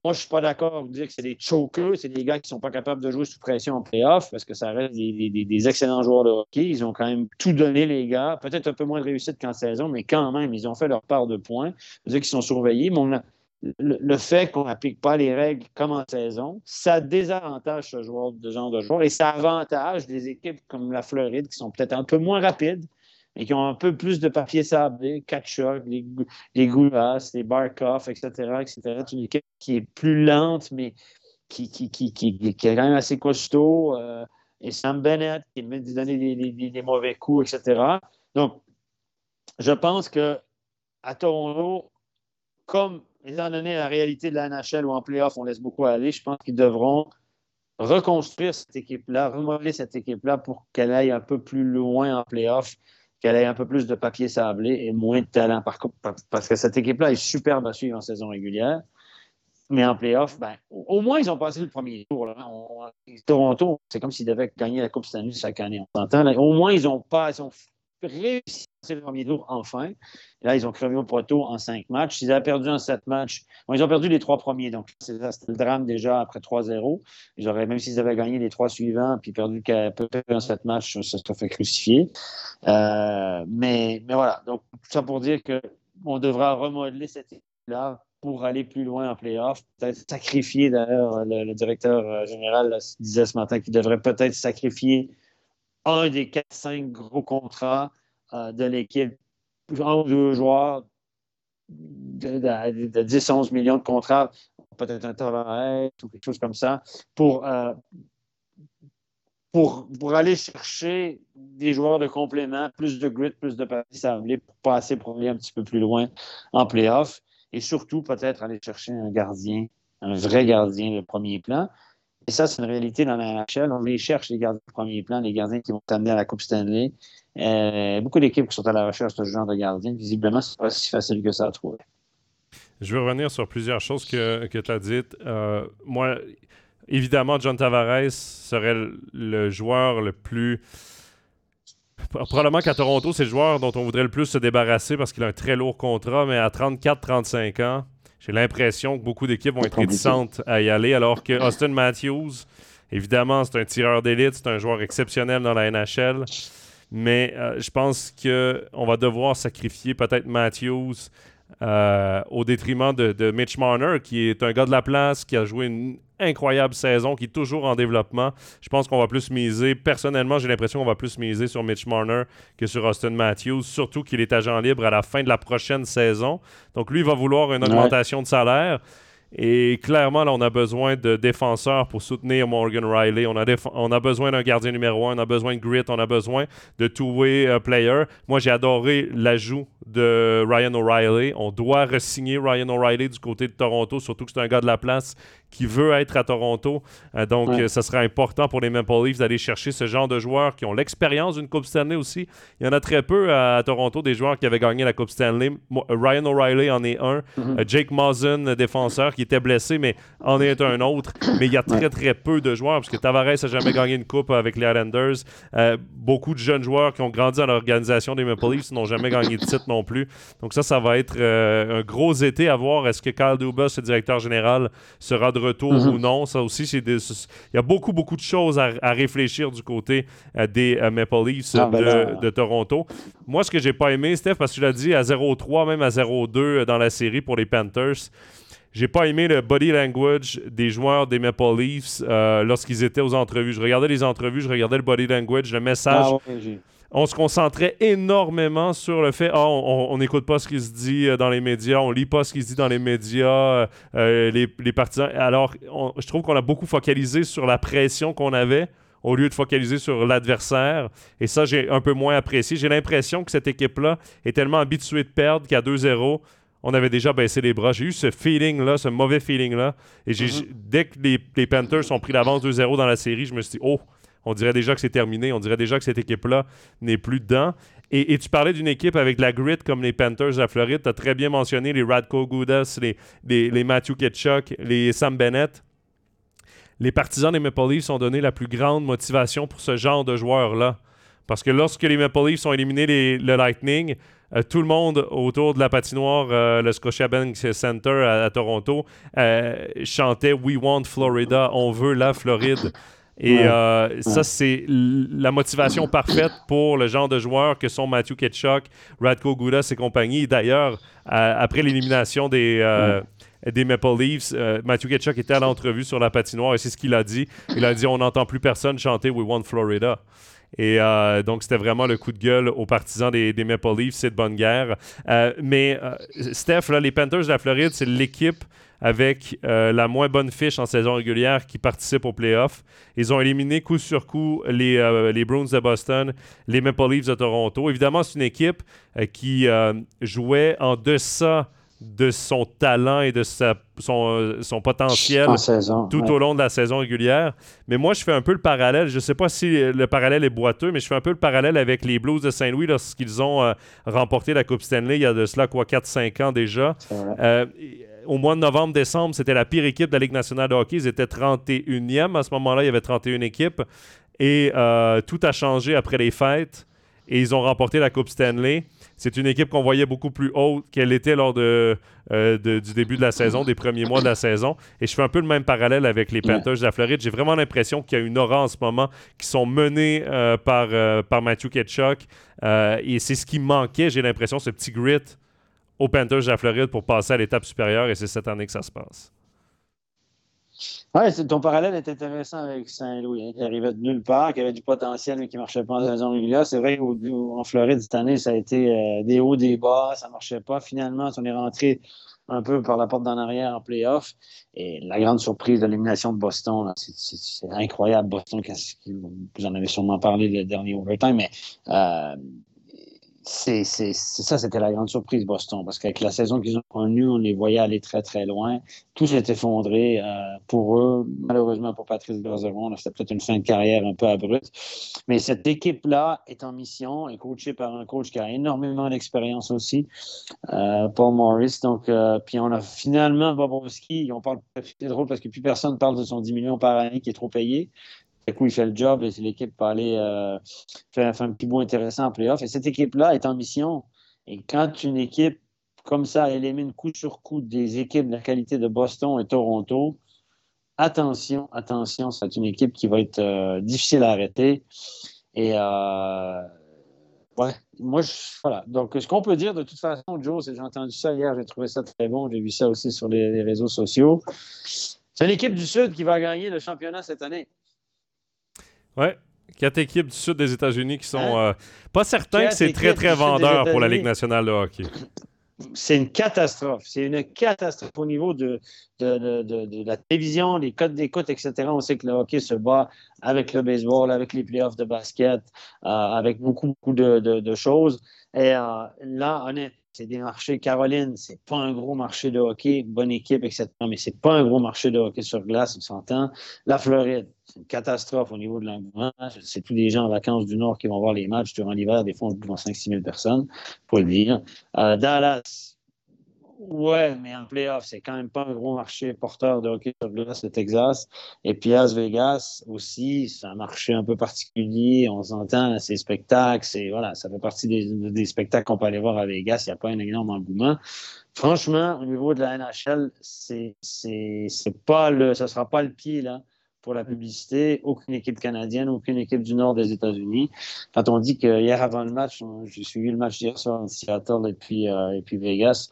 moi, je ne suis pas d'accord pour dire que c'est des chokers, c'est des gars qui ne sont pas capables de jouer sous pression en playoff parce que ça reste des, excellents joueurs de hockey. Ils ont quand même tout donné, les gars. Peut-être un peu moins de réussite qu'en saison, mais quand même, ils ont fait leur part de points. C'est-à-dire qu'ils sont surveillés. Mais le, fait qu'on n'applique pas les règles comme en saison, ça désavantage ce joueur, de genre de joueur et ça avantage des équipes comme la Floride qui sont peut-être un peu moins rapides, mais qui ont un peu plus de papier sablé, Kachuk, les, les Goulas, les Barkov, etc., etc. C'est une équipe qui est plus lente, mais qui, est quand même assez costaud. Euh, et Sam Bennett, qui met donner des, des, mauvais coups, etc. Donc, je pense que à Toronto, comme étant donné la réalité de la NHL où en playoff, on laisse beaucoup aller, je pense qu'ils devront reconstruire cette équipe-là, remodeler cette équipe-là pour qu'elle aille un peu plus loin en playoff qu'elle ait un peu plus de papier sablé et moins de talent. Par contre, parce que cette équipe-là est superbe à suivre en saison régulière. Mais en playoff, ben, au moins, ils ont passé le premier tour. Toronto, c'est comme s'ils devaient gagner la Coupe Stanley chaque année. On. Au moins, ils ont pas, réussi le premier tour enfin. là, ils ont crevé au poteau en cinq matchs. Ils avaient perdu en sept matchs. ils ont perdu les trois premiers. Donc, c'était le drame déjà après 3-0. Même s'ils avaient gagné les trois suivants puis perdu peut-être en sept matchs, ça se fait crucifier. Euh, mais, mais voilà. Donc, tout ça pour dire qu'on devra remodeler cette équipe-là pour aller plus loin en playoff. Peut-être sacrifier, d'ailleurs, le, directeur euh, général disait ce matin qu'il devrait peut-être sacrifier un des 4-5 gros contrats euh, de l'équipe, un ou deux joueurs de, 10-11 millions de contrats, peut-être un Tavares ou quelque chose comme ça, pour, euh, pour, pour aller chercher des joueurs de complément, plus de grit, plus de sablé pour passer pour aller un petit peu plus loin en playoff. Et surtout, peut-être aller chercher un gardien, un vrai gardien de premier plan. Et ça, c'est une réalité dans la NHL. On les cherche, les gardiens de premier plan, les gardiens qui vont t'amener à la Coupe Stanley. Euh, beaucoup d'équipes qui sont à la recherche de ce genre de gardien. Visiblement, ce n'est pas si facile que ça à trouver. Je veux revenir sur plusieurs choses que, que tu as dites. Euh, moi, évidemment, John Tavares serait le joueur le plus. Probablement qu'à Toronto, c'est le joueur dont on voudrait le plus se débarrasser parce qu'il a un très lourd contrat, mais à 34-35 ans, j'ai l'impression que beaucoup d'équipes vont être réticentes à y aller, alors que Austin Matthews, évidemment, c'est un tireur d'élite, c'est un joueur exceptionnel dans la NHL, mais euh, je pense qu'on va devoir sacrifier peut-être Matthews euh, au détriment de, Mitch Marner, qui est un gars de la place, qui a joué une incroyable saison, qui est toujours en développement. Je pense qu'on va plus miser. Personnellement, j'ai l'impression qu'on va plus miser sur Mitch Marner que sur Austin Matthews, surtout qu'il est agent libre à la fin de la prochaine saison. Donc lui, il va vouloir une augmentation de salaire. Et clairement, là, on a besoin de défenseurs pour soutenir Morgan Riley. On a, besoin d'un gardien numéro un, on a besoin de grit, on a besoin de two-way euh, player. Moi, j'ai adoré l'ajout de Ryan O'Reilly. On doit re-signer Ryan O'Reilly du côté de Toronto, surtout que c'est un gars de la place qui veut être à Toronto. Euh, donc, ce ça sera important pour les Maple Leafs d'aller chercher ce genre de joueurs qui ont l'expérience d'une Coupe Stanley aussi. Il y en a très peu à, Toronto, des joueurs qui avaient gagné la Coupe Stanley. Ryan O'Reilly en est un. Euh, Jake Mazen, défenseur, qui était blessé, mais en est un autre. Mais il y a très, très peu de joueurs, parce que Tavares n'a jamais gagné une Coupe avec les Islanders. Euh, beaucoup de jeunes joueurs qui ont grandi dans l'organisation des Maple Leafs n'ont jamais gagné de titre non plus. Donc ça, ça va être un gros été à voir. Est-ce que Kyle Dubas, le directeur général, sera de retour mhm. ou non. Ça aussi, c'est il y a beaucoup, beaucoup de choses à, réfléchir du côté euh, des euh, Maple Leafs ah, ben de, Toronto. Moi, ce que j'ai pas aimé, Steph, parce que tu l'as dit, à 0-3, même à 0-2 euh, dans la série pour les Panthers, j'ai pas aimé le body language des joueurs des Maple Leafs lorsqu'ils étaient aux entrevues. Je regardais les entrevues, je regardais le body language, le message. Ah on se concentrait énormément sur le fait, ah, on n'écoute pas ce qui se dit euh, dans les médias, on lit pas ce qui se dit dans les médias, euh, euh, les, les, partisans. Alors, je trouve qu'on a beaucoup focalisé sur la pression qu'on avait au lieu de focaliser sur l'adversaire. Et ça, j'ai un peu moins apprécié. J'ai l'impression que cette équipe-là est tellement habituée de perdre qu'à 2-0, on avait déjà baissé les bras. J'ai eu ce feeling-là, ce mauvais feeling-là. Et mm-hmm. dès que les, les Panthers ont pris l'avance 2-0 dans la série, je me suis dit, oh, on dirait déjà que c'est terminé. On dirait déjà que cette équipe-là n'est plus dedans. Et, tu parlais d'une équipe avec la grit comme les Panthers à Floride. Tu as très bien mentionné les Radko Goudas, les, les, Matthew Ketchuk, les Sam Bennett. Les partisans des Maple Leafs ont donné la plus grande motivation pour ce genre de joueurs-là. Parce que lorsque les Maple Leafs ont éliminé le Lightning, euh, tout le monde autour de la patinoire, euh, le Scotiabank Center à, Toronto, euh, chantait We want Florida, on veut la Floride. Et euh, ça, c'est la motivation parfaite pour le genre de joueurs que sont Matthew Ketchuk, Radko Goudas et compagnie. D'ailleurs, après l'élimination des, euh, des Maple Leafs, euh, Matthew Ketchuk était à l'entrevue sur la patinoire et c'est ce qu'il a dit. Il a dit On n'entend plus personne chanter We Want Florida. Et donc, c'était vraiment le coup de gueule aux partisans des, des Maple Leafs. C'est de bonne guerre. mais, Steph, là, les Panthers de la Floride, c'est l'équipe avec euh, la moins bonne fiche en saison régulière qui participe aux playoffs. Ils ont éliminé coup sur coup les, euh, les Bruins de Boston, les Maple Leafs de Toronto. Évidemment, c'est une équipe euh, qui jouait en deçà de son talent et de sa, son, son potentiel tout au long de la saison régulière. Mais moi, je fais un peu le parallèle. Je ne sais pas si le parallèle est boiteux, mais je fais un peu le parallèle avec les Blues de Saint-Louis lorsqu'ils ont remporté la Coupe Stanley il y a de cela, quoi, 4-5 ans déjà au mois de novembre-décembre, c'était la pire équipe de la Ligue nationale de hockey. Ils étaient 31e. À ce moment-là, il y avait 31 équipes. Et euh, tout a changé après les fêtes. Et ils ont remporté la Coupe Stanley. C'est une équipe qu'on voyait beaucoup plus haute qu'elle était lors euh, de, du début de la saison, des premiers mois de la saison. Et je fais un peu le même parallèle avec les Panthers de la Floride. J'ai vraiment l'impression qu'il y a une aura en ce moment qui sont menés euh, par, par Matthew Ketchuk. et c'est ce qui manquait, j'ai l'impression, ce petit grit aux Panthers de la Floride pour passer à l'étape supérieure et c'est cette année que ça se passe. Oui, ton parallèle est intéressant avec Saint-Louis, qui arrivait de nulle part, qui avait du potentiel, mais qui ne marchait pas en saison régulière. C'est vrai qu'en Floride, cette année, ça a été euh, des hauts, des bas, ça ne marchait pas. Finalement, on est rentré un peu par la porte d'en arrière en playoff. Et la grande surprise de l'élimination de Boston, c'est incroyable. Boston, vous en avez sûrement parlé le dernier overtime, mais euh, c'est ça, c'était la grande surprise, Boston, parce qu'avec la saison qu'ils ont connue, on les voyait aller très, très loin. Tout s'est effondré euh, pour eux. Malheureusement pour Patrice Bergeron, c'était peut-être une fin de carrière un peu abrupte. Mais cette équipe-là est en mission, est coachée par un coach qui a énormément d'expérience aussi, euh, Paul Morris. Donc, euh, puis on a finalement Bobrovski. On parle, c'est drôle parce que plus personne parle de son 10 millions par année qui est trop payé. Du coup, il fait le job et l'équipe peut aller euh, faire, un petit bout intéressant en playoff. Et cette équipe-là est en mission. Et quand une équipe comme ça élimine coup sur coup des équipes de la qualité de Boston et Toronto, attention, attention, c'est une équipe qui va être euh, difficile à arrêter. Et euh, ouais, moi, je, voilà. Donc, ce qu'on peut dire de toute façon, Joe, c'est j'ai entendu ça hier, j'ai trouvé ça très bon, j'ai vu ça aussi sur les, les réseaux sociaux. C'est l'équipe du Sud qui va gagner le championnat cette année. Ouais. Quatre équipes du sud des États-Unis qui sont hein? euh, pas certains que c'est très très vendeur pour la Ligue nationale de hockey. C'est une catastrophe. C'est une catastrophe au niveau de, de, la télévision, les codes d'écoute, etc. On sait que le hockey se bat avec le baseball, avec les playoffs de basket, euh, avec beaucoup, beaucoup de, choses. Et euh, là, honnêtement, c'est des marchés. Caroline, c'est pas un gros marché de hockey, bonne équipe, etc. Mais c'est pas un gros marché de hockey sur glace, on s'entend. La Floride, c'est une catastrophe au niveau de l'engouement. C'est tous les gens en vacances du Nord qui vont voir les matchs durant l'hiver. Des fois, on devant 5-6 000 personnes, pour le dire. Euh, Dallas, Ouais, mais en playoff, c'est quand même pas un gros marché porteur de hockey sur glace, le Texas. Et puis Las Vegas aussi, c'est un marché un peu particulier. On s'entend, c'est spectacles, c'est voilà, ça fait partie des, spectacles qu'on peut aller voir à Vegas. Il n'y a pas un énorme engouement. Franchement, au niveau de la NHL, c'est pas le, ça sera pas le pied là pour la publicité. Aucune équipe canadienne, aucune équipe du nord des États-Unis. Quand on dit que hier avant le match, j'ai suivi le match hier soir en Seattle et puis euh, et puis Vegas.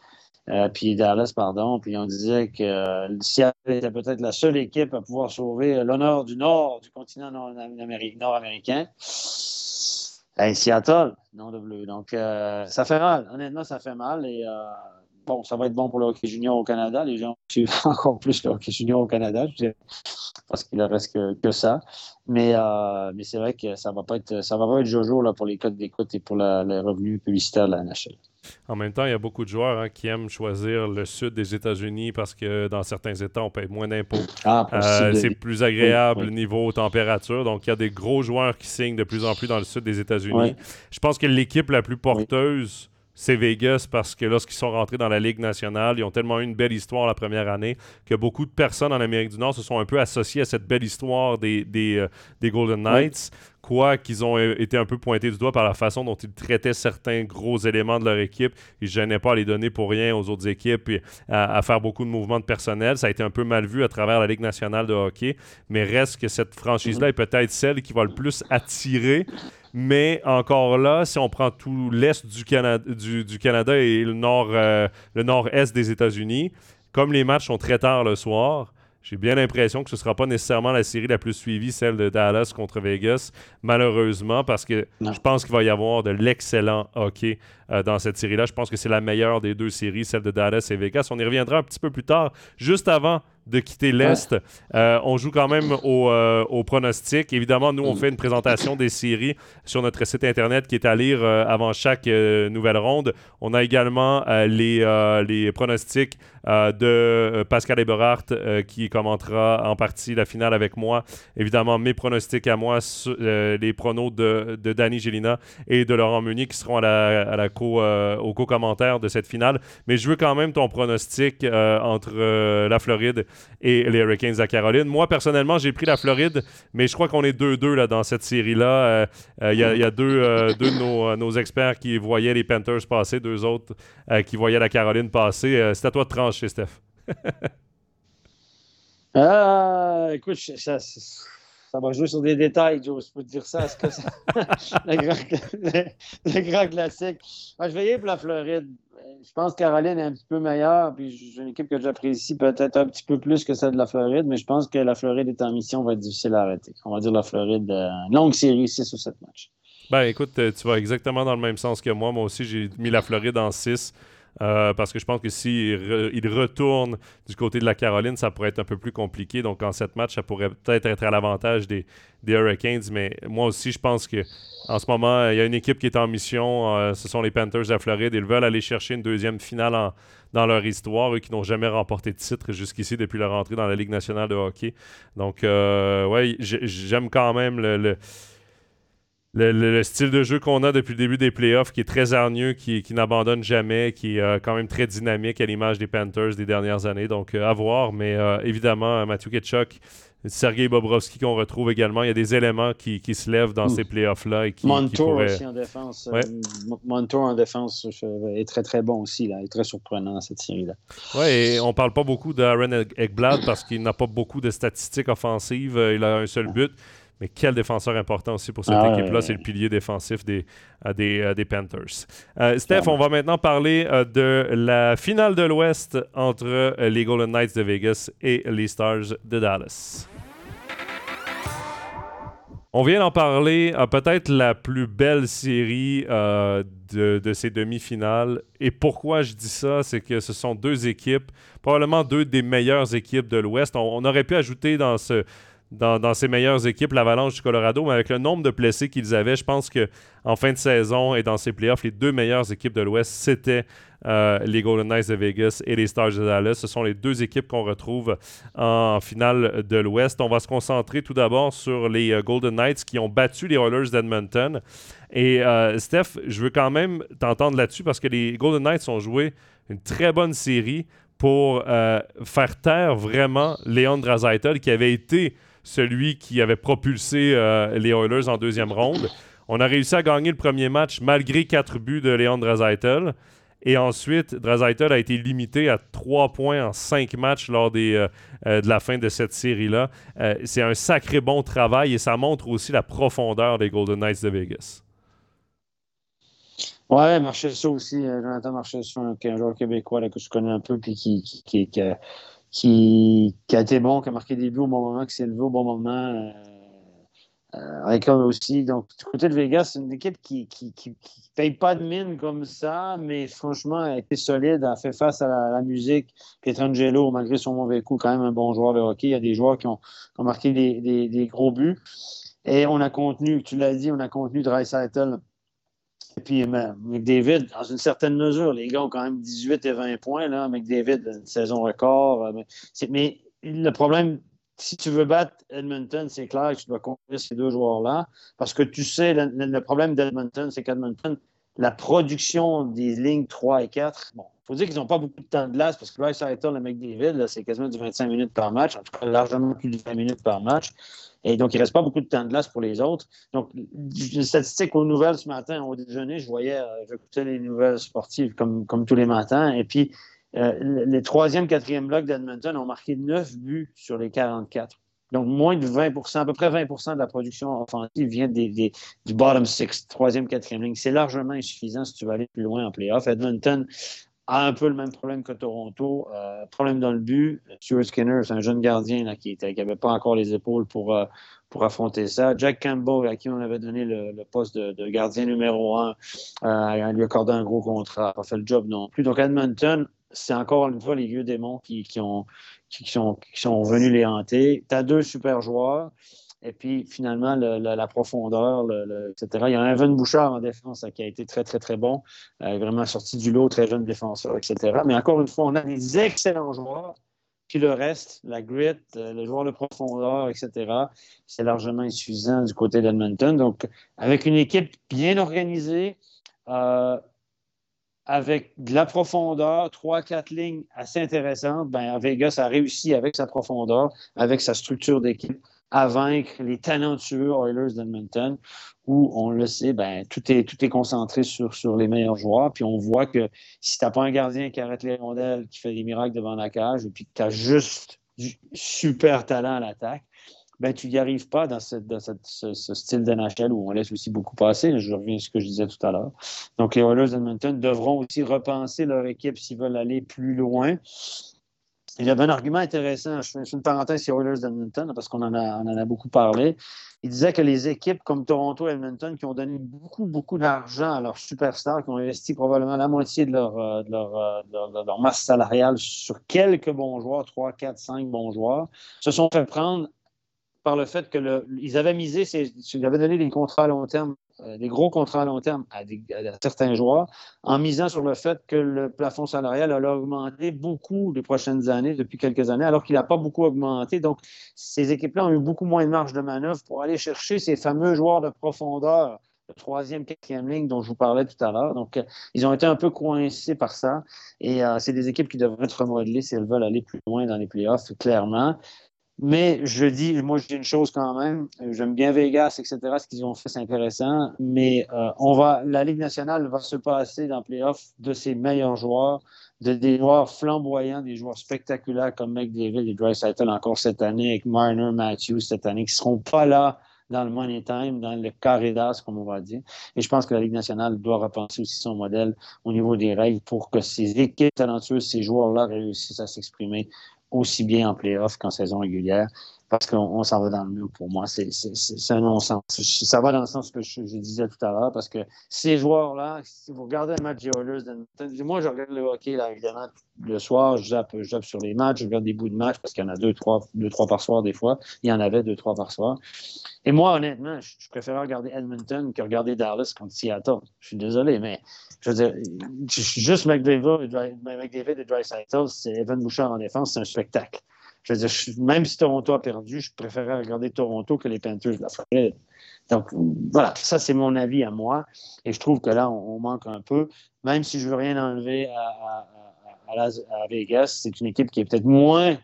Euh, puis Dallas, pardon, puis on disait que euh, Seattle était peut-être la seule équipe à pouvoir sauver l'honneur du Nord, du continent nord-américain. Seattle, non de bleu. Donc, euh, ça fait mal. Honnêtement, ça fait mal. Et euh, bon, ça va être bon pour le hockey junior au Canada. Les gens suivent encore plus le hockey junior au Canada, parce qu'il ne reste que, ça. Mais, euh, mais c'est vrai que ça ne va pas être ça va pas être Jojo là, pour les codes d'écoute et pour les revenus publicitaires de la NHL. En même temps, il y a beaucoup de joueurs hein, qui aiment choisir le sud des États-Unis parce que dans certains États, on paye moins d'impôts. Ah, euh, c'est plus agréable niveau température. Donc, il y a des gros joueurs qui signent de plus en plus dans le sud des États-Unis. Je pense que l'équipe la plus porteuse c'est Vegas parce que lorsqu'ils sont rentrés dans la Ligue nationale, ils ont tellement eu une belle histoire la première année que beaucoup de personnes en Amérique du Nord se sont un peu associées à cette belle histoire des, des, euh, Golden Knights. Qu'ils ont été un peu pointés du doigt par la façon dont ils traitaient certains gros éléments de leur équipe. Ils ne gênaient pas à les donner pour rien aux autres équipes et à, faire beaucoup de mouvements de personnel. Ça a été un peu mal vu à travers la Ligue nationale de hockey. Mais reste que cette franchise-là est peut-être celle qui va le plus attirer mais encore là, si on prend tout l'est du, Canada, du, Canada et euh, le nord-est des États-Unis, comme les matchs sont très tard le soir, j'ai bien l'impression que ce ne sera pas nécessairement la série la plus suivie, celle de Dallas contre Vegas, malheureusement, parce que je pense qu'il va y avoir de l'excellent hockey euh, dans cette série-là. Je pense que c'est la meilleure des deux séries, celle de Dallas et Vegas. On y reviendra un petit peu plus tard, juste avant de quitter l'Est. Euh, on joue quand même au, euh, au, pronostic. Évidemment, nous, on fait une présentation des séries sur notre site Internet qui est à lire euh, avant chaque nouvelle ronde. On a également les, les pronostics de Pascal Eberhardt qui commentera en partie la finale avec moi. Évidemment, mes pronostics à moi, les pronos de, de Danny Gélina et de Laurent Meunier qui seront à la, au co-commentaire de cette finale. Mais je veux quand même ton pronostic entre la Floride et les Hurricanes à Caroline. Moi, personnellement, j'ai pris la Floride, mais je crois qu'on est 2-2 là, dans cette série-là. Euh, euh, il y, a deux, euh, de nos, experts qui voyaient les Panthers passer, deux autres qui voyaient la Caroline passer. c'est à toi de trancher, Steph. écoute, ça, va jouer sur des détails, Joe, je peux te dire ça. que le, grand, classique. je vais y aller pour la Floride je pense que Caroline est un petit peu meilleure, puis j'ai une équipe que j'apprécie peut-être un petit peu plus que celle de la Floride, mais je pense que la Floride est en mission, va être difficile à arrêter. On va dire la Floride, euh, longue série, 6 ou 7 matchs. Ben écoute, euh, tu vas exactement dans le même sens que moi. Moi aussi, j'ai mis la Floride en 6. Euh, parce que je pense que s'il il retourne du côté de la Caroline, ça pourrait être un peu plus compliqué. Donc en cette match, ça pourrait peut-être être à l'avantage des, Hurricanes. Mais moi aussi, je pense que en ce moment, il y a une équipe qui est en mission. Euh, ce sont les Panthers de la Floride. Ils veulent aller chercher une deuxième finale dans leur histoire, eux qui n'ont jamais remporté de titre jusqu'ici depuis leur entrée dans la Ligue nationale de hockey. Donc, euh, ouais, j'aime quand même le, style de jeu qu'on a depuis le début des playoffs, qui est très hargneux, qui, n'abandonne jamais, qui est euh, quand même très dynamique à l'image des Panthers des dernières années. Donc, euh, à voir. Mais euh, évidemment, Matthew Ketchuk, Sergei Bobrovski qu'on retrouve également, il y a des éléments qui, se lèvent dans ces playoffs-là. Et qui, Montour aussi en défense. Montour en défense est très, très bon aussi. Là. Il est très surprenant cette série-là. Oui, et on parle pas beaucoup d'Aaron Ekblad parce qu'il n'a pas beaucoup de statistiques offensives. Il a un seul but. Mais quel défenseur important aussi pour cette ah équipe-là. C'est le pilier défensif des, euh, euh, des, Panthers. Euh, Steph, on va maintenant parler de la finale de l'Ouest entre les Golden Knights de Vegas et les Stars de Dallas. On vient d'en parler, peut-être la plus belle série de, ces demi-finales. Et pourquoi je dis ça, c'est que ce sont deux équipes, probablement deux des meilleures équipes de l'Ouest. on, aurait pu ajouter dans ce, dans, ses meilleures équipes, l'Avalanche du Colorado, mais avec le nombre de blessés qu'ils avaient, je pense qu'en fin de saison et dans ces playoffs, les deux meilleures équipes de l'Ouest, c'était euh, les Golden Knights de Vegas et les Stars de Dallas. Ce sont les deux équipes qu'on retrouve en finale de l'Ouest. On va se concentrer tout d'abord sur les euh, Golden Knights qui ont battu les Oilers d'Edmonton. Et euh, Steph, je veux quand même t'entendre là-dessus parce que les Golden Knights ont joué une très bonne série pour faire taire vraiment Léon Draisaitl qui avait été celui qui avait propulsé euh, les Oilers en deuxième ronde. On a réussi à gagner le premier match malgré quatre buts de Léon Draisaitl. Et ensuite, Draisaitl a été limité à trois points en cinq matchs lors euh, euh, de la fin de cette série-là. c'est un sacré bon travail et ça montre aussi la profondeur des Golden Knights de Vegas. Ouais, Marchessault aussi. Jonathan Marchessault, un, joueur québécois que je connais un peu puis qui, qui, qui, qui, a été bon, qui a marqué des buts au bon moment, qui s'est levé au bon moment. Euh, Euh, aussi. Donc, du côté de Vegas, c'est une équipe qui ne paye pas de mine comme ça, mais franchement, elle a été solide, a fait face à la, musique. Pietrangelo, malgré son mauvais coup, quand même un bon joueur de hockey. Il y a des joueurs qui ont, marqué des, gros buts. Et on a contenu, tu l'as dit, on a contenu Dreisaitl. Et puis McDavid, dans une certaine mesure, les gars ont quand même 18 et 20 points. Là. McDavid, une saison record. Euh, mais le problème si tu veux battre Edmonton, c'est clair que tu dois conquérir ces deux joueurs-là. Parce que tu sais, le, problème d'Edmonton, c'est qu'Edmonton, la production des lignes 3 et 4, bon, il faut dire qu'ils n'ont pas beaucoup de temps de glace parce que là, ça le mec David, c'est quasiment du 25 minutes par match, en tout cas largement plus de 20 minutes par match. Et donc, il ne reste pas beaucoup de temps de glace pour les autres. Donc, une statistique aux nouvelles ce matin, au déjeuner, je voyais, euh, j'écoutais les nouvelles sportives comme, comme tous les matins. Et puis, euh, les troisième, quatrième blocs d'Edmonton ont marqué 9 buts sur les 44. Donc, moins de 20% à peu près 20% de la production offensive vient des, du bottom six, troisième, quatrième ligne. C'est largement insuffisant si tu veux aller plus loin en playoff. Edmonton a un peu le même problème que Toronto. Euh, problème dans le but. Stuart Skinner, c'est un jeune gardien qui n'avait pas encore les épaules pour, euh, pour affronter ça. Jack Campbell, à qui on avait donné le, poste de, gardien numéro un, euh, lui accordé un gros contrat, pas fait le job non plus. Donc, Edmonton c'est encore une fois les vieux démons qui, sont, qui sont venus les hanter. Tu as deux super joueurs. Et puis, finalement, la, profondeur, etc. Il y a un Evan Bouchard en défense qui a été très, très, très bon. Euh, vraiment sorti du lot, très jeune défenseur, etc. Mais encore une fois, on a des excellents joueurs. Puis le reste, la grit, euh, le joueur de profondeur, etc., c'est largement insuffisant du côté d'Edmonton. Donc, avec une équipe bien organisée, euh, avec de la profondeur, trois, quatre lignes assez intéressantes, ben, Vegas a réussi avec sa profondeur, avec sa structure d'équipe, à vaincre les talentueux Oilers d'Edmonton, où on le sait, ben, tout, est, tout est concentré sur, sur les meilleurs joueurs. Puis on voit que si tu n'as pas un gardien qui arrête les rondelles, qui fait des miracles devant la cage, et puis que tu as juste du super talent à l'attaque, ben, tu n'y arrives pas dans, ce, style d'NHL où on laisse aussi beaucoup passer. Je reviens à ce que je disais tout à l'heure. Donc, les Oilers d'Edmonton devront aussi repenser leur équipe s'ils veulent aller plus loin. Il avait un argument intéressant. Je fais une parenthèse sur Oilers d'Edmonton parce qu'on en a, beaucoup parlé. Il disait que les équipes comme Toronto et Edmonton qui ont donné beaucoup, beaucoup d'argent à leurs superstars, qui ont investi probablement la moitié de leur, euh, euh, masse salariale sur quelques bons joueurs, 3, 4, 5 bons joueurs, se sont fait prendre par le fait qu'ils avaient misé, ils avaient donné des contrats à long terme, euh, des gros contrats à long terme à, certains joueurs, en misant sur le fait que le plafond salarial a augmenté beaucoup les prochaines années, depuis quelques années, alors qu'il n'a pas beaucoup augmenté. Donc, ces équipes-là ont eu beaucoup moins de marge de manœuvre pour aller chercher ces fameux joueurs de profondeur de troisième, quatrième ligne dont je vous parlais tout à l'heure. Donc, euh, ils ont été un peu coincés par ça. Et euh, c'est des équipes qui devraient être remodelées si elles veulent aller plus loin dans les playoffs, clairement. Mais je dis, moi, dis une chose quand même. J'aime bien Vegas, etc. Ce qu'ils ont fait, c'est intéressant. Mais euh, on va, la Ligue nationale va se passer dans les playoffs de ses meilleurs joueurs, de des joueurs flamboyants, des joueurs spectaculaires comme McDavid et Dreisaitl encore cette année, avec Marner, Matthews cette année, qui ne seront pas là dans le money time, dans le carré d'as, comme on va dire. Et je pense que la Ligue nationale doit repenser aussi son modèle au niveau des règles pour que ces équipes talentueuses, ces joueurs-là réussissent à s'exprimer aussi bien en playoff qu'en saison régulière parce qu'on s'en va dans le mur pour moi. C'est un non-sens. Ça va dans le sens que je, disais tout à l'heure parce que ces joueurs-là, si vous regardez le match des Oilers, moi je regarde le hockey, là, évidemment, le soir, je zappe, sur les matchs, je regarde des bouts de match parce qu'il y en a deux trois, deux, trois par soir des fois. Il y en avait deux, trois par soir. Et moi, honnêtement, je, je préférais regarder Edmonton que regarder Dallas contre Seattle. Je suis désolé, mais je veux dire, juste McDavid et Dreisaitl, c'est Evan Bouchard en défense, c'est un spectacle. Je veux dire, même si Toronto a perdu, je préférais regarder Toronto que les Panthers de la Floride. Donc, voilà, ça, c'est mon avis à moi. Et je trouve que là, on, manque un peu. Même si je veux rien enlever à, à, Vegas, c'est une équipe qui est peut-être moins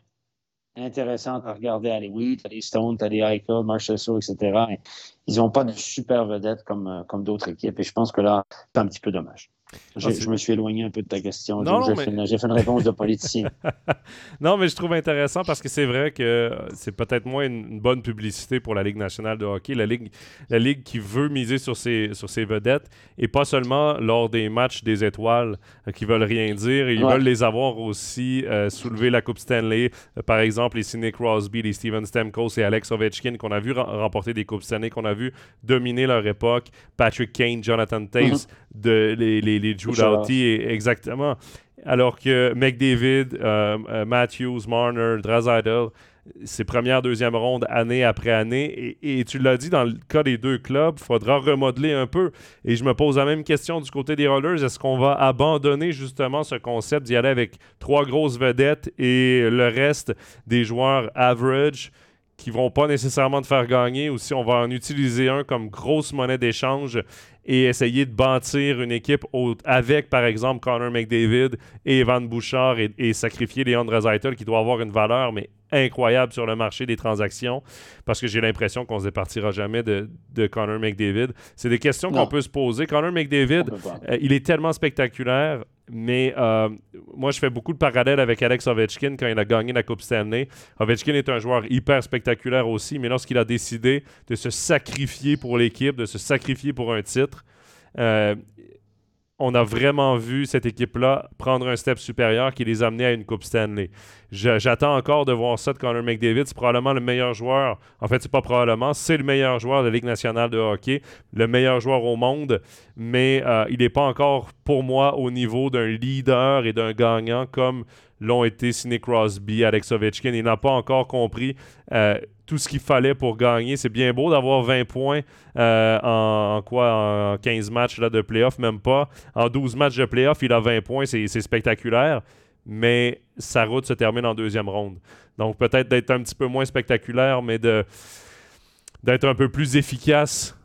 intéressante à regarder à les Wheat, à les Stone, à les Eichel, Marchessault, etc. ils n'ont pas de super vedettes comme, comme d'autres équipes. Et je pense que là, c'est un petit peu dommage. Ah, je me suis éloigné un peu de ta question. J'ai fait, une réponse de politicien. non, mais je trouve intéressant parce que c'est vrai que c'est peut-être moins une, bonne publicité pour la Ligue nationale de hockey, la Ligue, la ligue qui veut miser sur ses, sur ses vedettes et pas seulement lors des matchs des étoiles euh, qui veulent rien dire. Ils veulent les avoir aussi euh, soulever la Coupe Stanley. Euh, par exemple, les Sidney Crosby, les Steven Stamkos et Alex Ovechkin qu'on a vu remporter des Coupes Stanley, qu'on a vu dominer leur époque. Patrick Kane, Jonathan Taves, mm-hmm. de, les, les, les Drew Doughty, exactement. Alors que McDavid, euh, euh, Matthews, Marner, Drazidel, ces premières, deuxième rondes, année après année. Et, tu l'as dit, dans le cas des deux clubs, il faudra remodeler un peu. Et je me pose la même question du côté des Rollers. Est-ce qu'on va abandonner justement ce concept d'y aller avec trois grosses vedettes et le reste des joueurs average qui vont pas nécessairement te faire gagner? Ou si on va en utiliser un comme grosse monnaie d'échange et essayer de bâtir une équipe avec, par exemple, Connor McDavid et Evan Bouchard et, sacrifier Leon Draisaitl qui doit avoir une valeur, mais incroyable sur le marché des transactions parce que j'ai l'impression qu'on ne se départira jamais de, de Connor McDavid. C'est des questions qu'on peut se poser. Connor McDavid, euh, il est tellement spectaculaire. Mais euh, moi, je fais beaucoup de parallèles avec Alex Ovechkin quand il a gagné la Coupe Stanley. Ovechkin est un joueur hyper spectaculaire aussi, mais lorsqu'il a décidé de se sacrifier pour l'équipe, de se sacrifier pour un titre, euh, on a vraiment vu cette équipe-là prendre un step supérieur qui les a amenés à une Coupe Stanley. J'attends encore de voir ça de Connor McDavid. C'est probablement le meilleur joueur. En fait, c'est pas probablement, c'est le meilleur joueur de la Ligue nationale de hockey, le meilleur joueur au monde, mais euh, il n'est pas encore, pour moi, au niveau d'un leader et d'un gagnant comme l'ont été Sidney Crosby, Alex Ovechkin. Il n'a pas encore compris euh, tout ce qu'il fallait pour gagner. C'est bien beau d'avoir 20 points euh, en, quoi en 15 matchs là, de playoff, même pas. En 12 matchs de playoff, il a 20 points, c'est spectaculaire. Mais sa route se termine en deuxième ronde. Donc peut-être d'être un petit peu moins spectaculaire, mais de d'être un peu plus efficace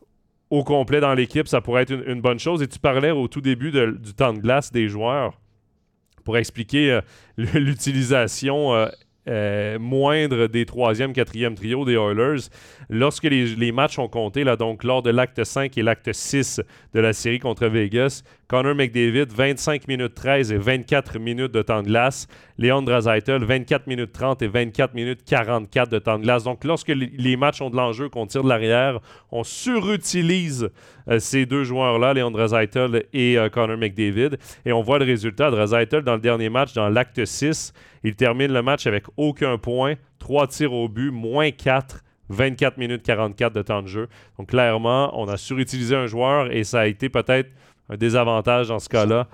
au complet dans l'équipe, ça pourrait être une, bonne chose. Et tu parlais au tout début du temps de glace des joueurs pour expliquer euh, l'utilisation euh, euh, moindre des troisième, quatrième trio des Oilers. Lorsque les, matchs ont compté, là, donc lors de l'acte 5 et l'acte 6 de la série contre Vegas, Connor McDavid, 25 minutes 13 et 24 minutes de temps de glace. Léon Draisaitl, 24 minutes 30 et 24 minutes 44 de temps de glace. Donc, lorsque les matchs ont de l'enjeu, qu'on tire de l'arrière, on surutilise euh, ces deux joueurs-là, Léon Draisaitl et euh, Connor McDavid. Et on voit le résultat. Draisaitl, dans le dernier match, dans l'acte 6, il termine le match avec aucun point, 3 tirs au but, moins 4 24 minutes 44 de temps de jeu. Donc clairement, on a surutilisé un joueur et ça a été peut-être un désavantage dans ce cas-là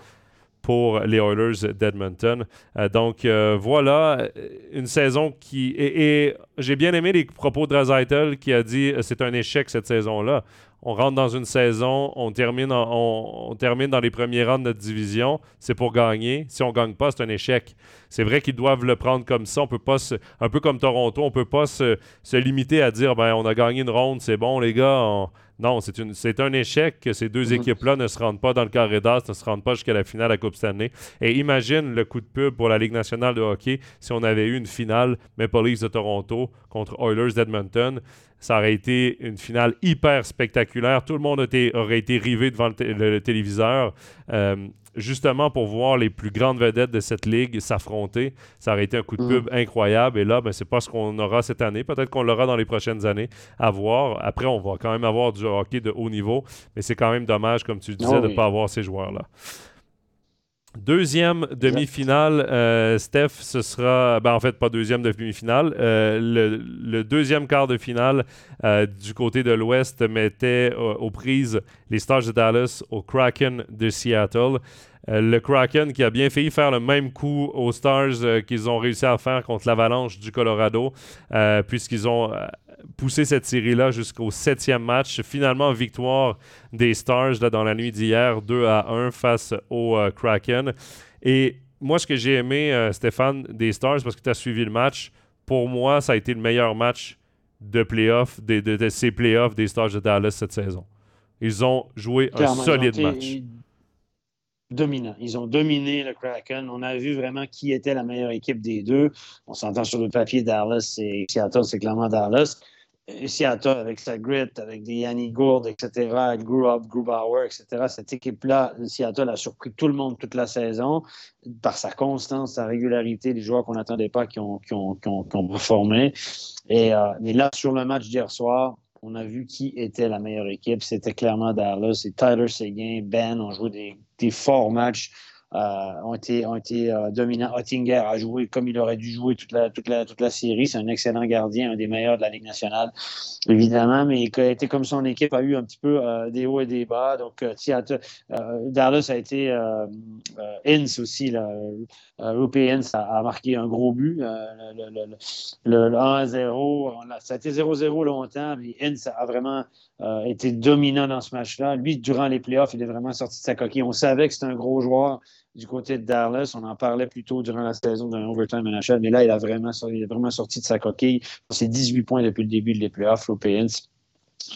pour les Oilers d'Edmonton. Euh, donc euh, voilà, une saison qui... Et, j'ai bien aimé les propos de Razaitel qui a dit euh, c'est un échec cette saison-là. On rentre dans une saison, on termine, on, termine dans les premiers rangs de notre division, c'est pour gagner. Si on ne gagne pas, c'est un échec. C'est vrai qu'ils doivent le prendre comme ça. On peut pas un peu comme Toronto, on peut pas se, limiter à dire ben on a gagné une ronde, c'est bon les gars. Non, c'est un échec que ces deux mhm. équipes-là ne se rendent pas dans le carré d'as, ne se rendent pas jusqu'à la finale la Coupe Stanley. Et imagine le coup de pub pour la Ligue nationale de hockey si on avait eu une finale Maple Leafs de Toronto contre Oilers d'Edmonton. Ça aurait été une finale hyper spectaculaire. Tout le monde aurait été rivé devant le, téléviseur. Euh, justement pour voir les plus grandes vedettes de cette ligue s'affronter. Ça aurait été un coup de mm. pub incroyable. Et là, ben, c'est pas ce qu'on aura cette année. Peut-être qu'on l'aura dans les prochaines années à voir. Après, on va quand même avoir du hockey de haut niveau. Mais c'est quand même dommage, comme tu disais, de ne pas avoir ces joueurs-là. Deuxième demi-finale, euh, Steph, ce sera, ben en fait pas deuxième demi-finale, euh, le, deuxième quart de finale euh, du côté de l'Ouest mettait aux prises les Stars de Dallas au Kraken de Seattle. Le Kraken qui a bien failli faire le même coup aux Stars qu'ils ont réussi à faire contre l'Avalanche du Colorado, puisqu'ils ont poussé cette série-là jusqu'au septième match. Finalement, victoire des Stars là, dans la nuit d'hier, 2 à 1 face au euh, Kraken. Et moi, ce que j'ai aimé, euh, Stéphane, des Stars, parce que tu as suivi le match, pour moi, ça a été le meilleur match de playoff, de, de, ces playoffs des Stars de Dallas cette saison. Ils ont joué un solide match. Dominant. Ils ont dominé le Kraken. On a vu vraiment qui était la meilleure équipe des deux. On s'entend sur le papier Dallas et Seattle, c'est clairement Dallas. Seattle avec sa grit, avec des Yanni Gourde, etc., Grew Up, Grubauer, etc. Cette équipe-là, Seattle a surpris tout le monde toute la saison par sa constance, sa régularité, les joueurs qu'on n'attendait pas qui ont, qui ont, qui ont, performé. Et, euh, mais là, sur le match d'hier soir, on a vu qui était la meilleure équipe. C'était clairement Dallas. C'est Tyler Seguin, Ben ont joué des, forts matchs. Euh, ont été, ont euh, dominants. Ottinger a joué comme il aurait dû jouer toute la, série. C'est un excellent gardien, un des meilleurs de la Ligue nationale, évidemment, mais il a été comme son équipe a eu un petit peu euh, des hauts et des bas. Donc, Dallas a été Ince aussi. Ince a, marqué un gros but. le, le, 1-0, ça a été 0-0 longtemps, mais Ince a vraiment été dominant dans ce match-là. Lui, durant les playoffs, il est vraiment sorti de sa coquille. On savait que c'était un gros joueur du côté de Dallas. On en parlait plus tôt durant la saison d'un overtime NHL, mais là, il a vraiment, il vraiment sorti de sa coquille. C'est 18 points depuis le début des playoffs. Après,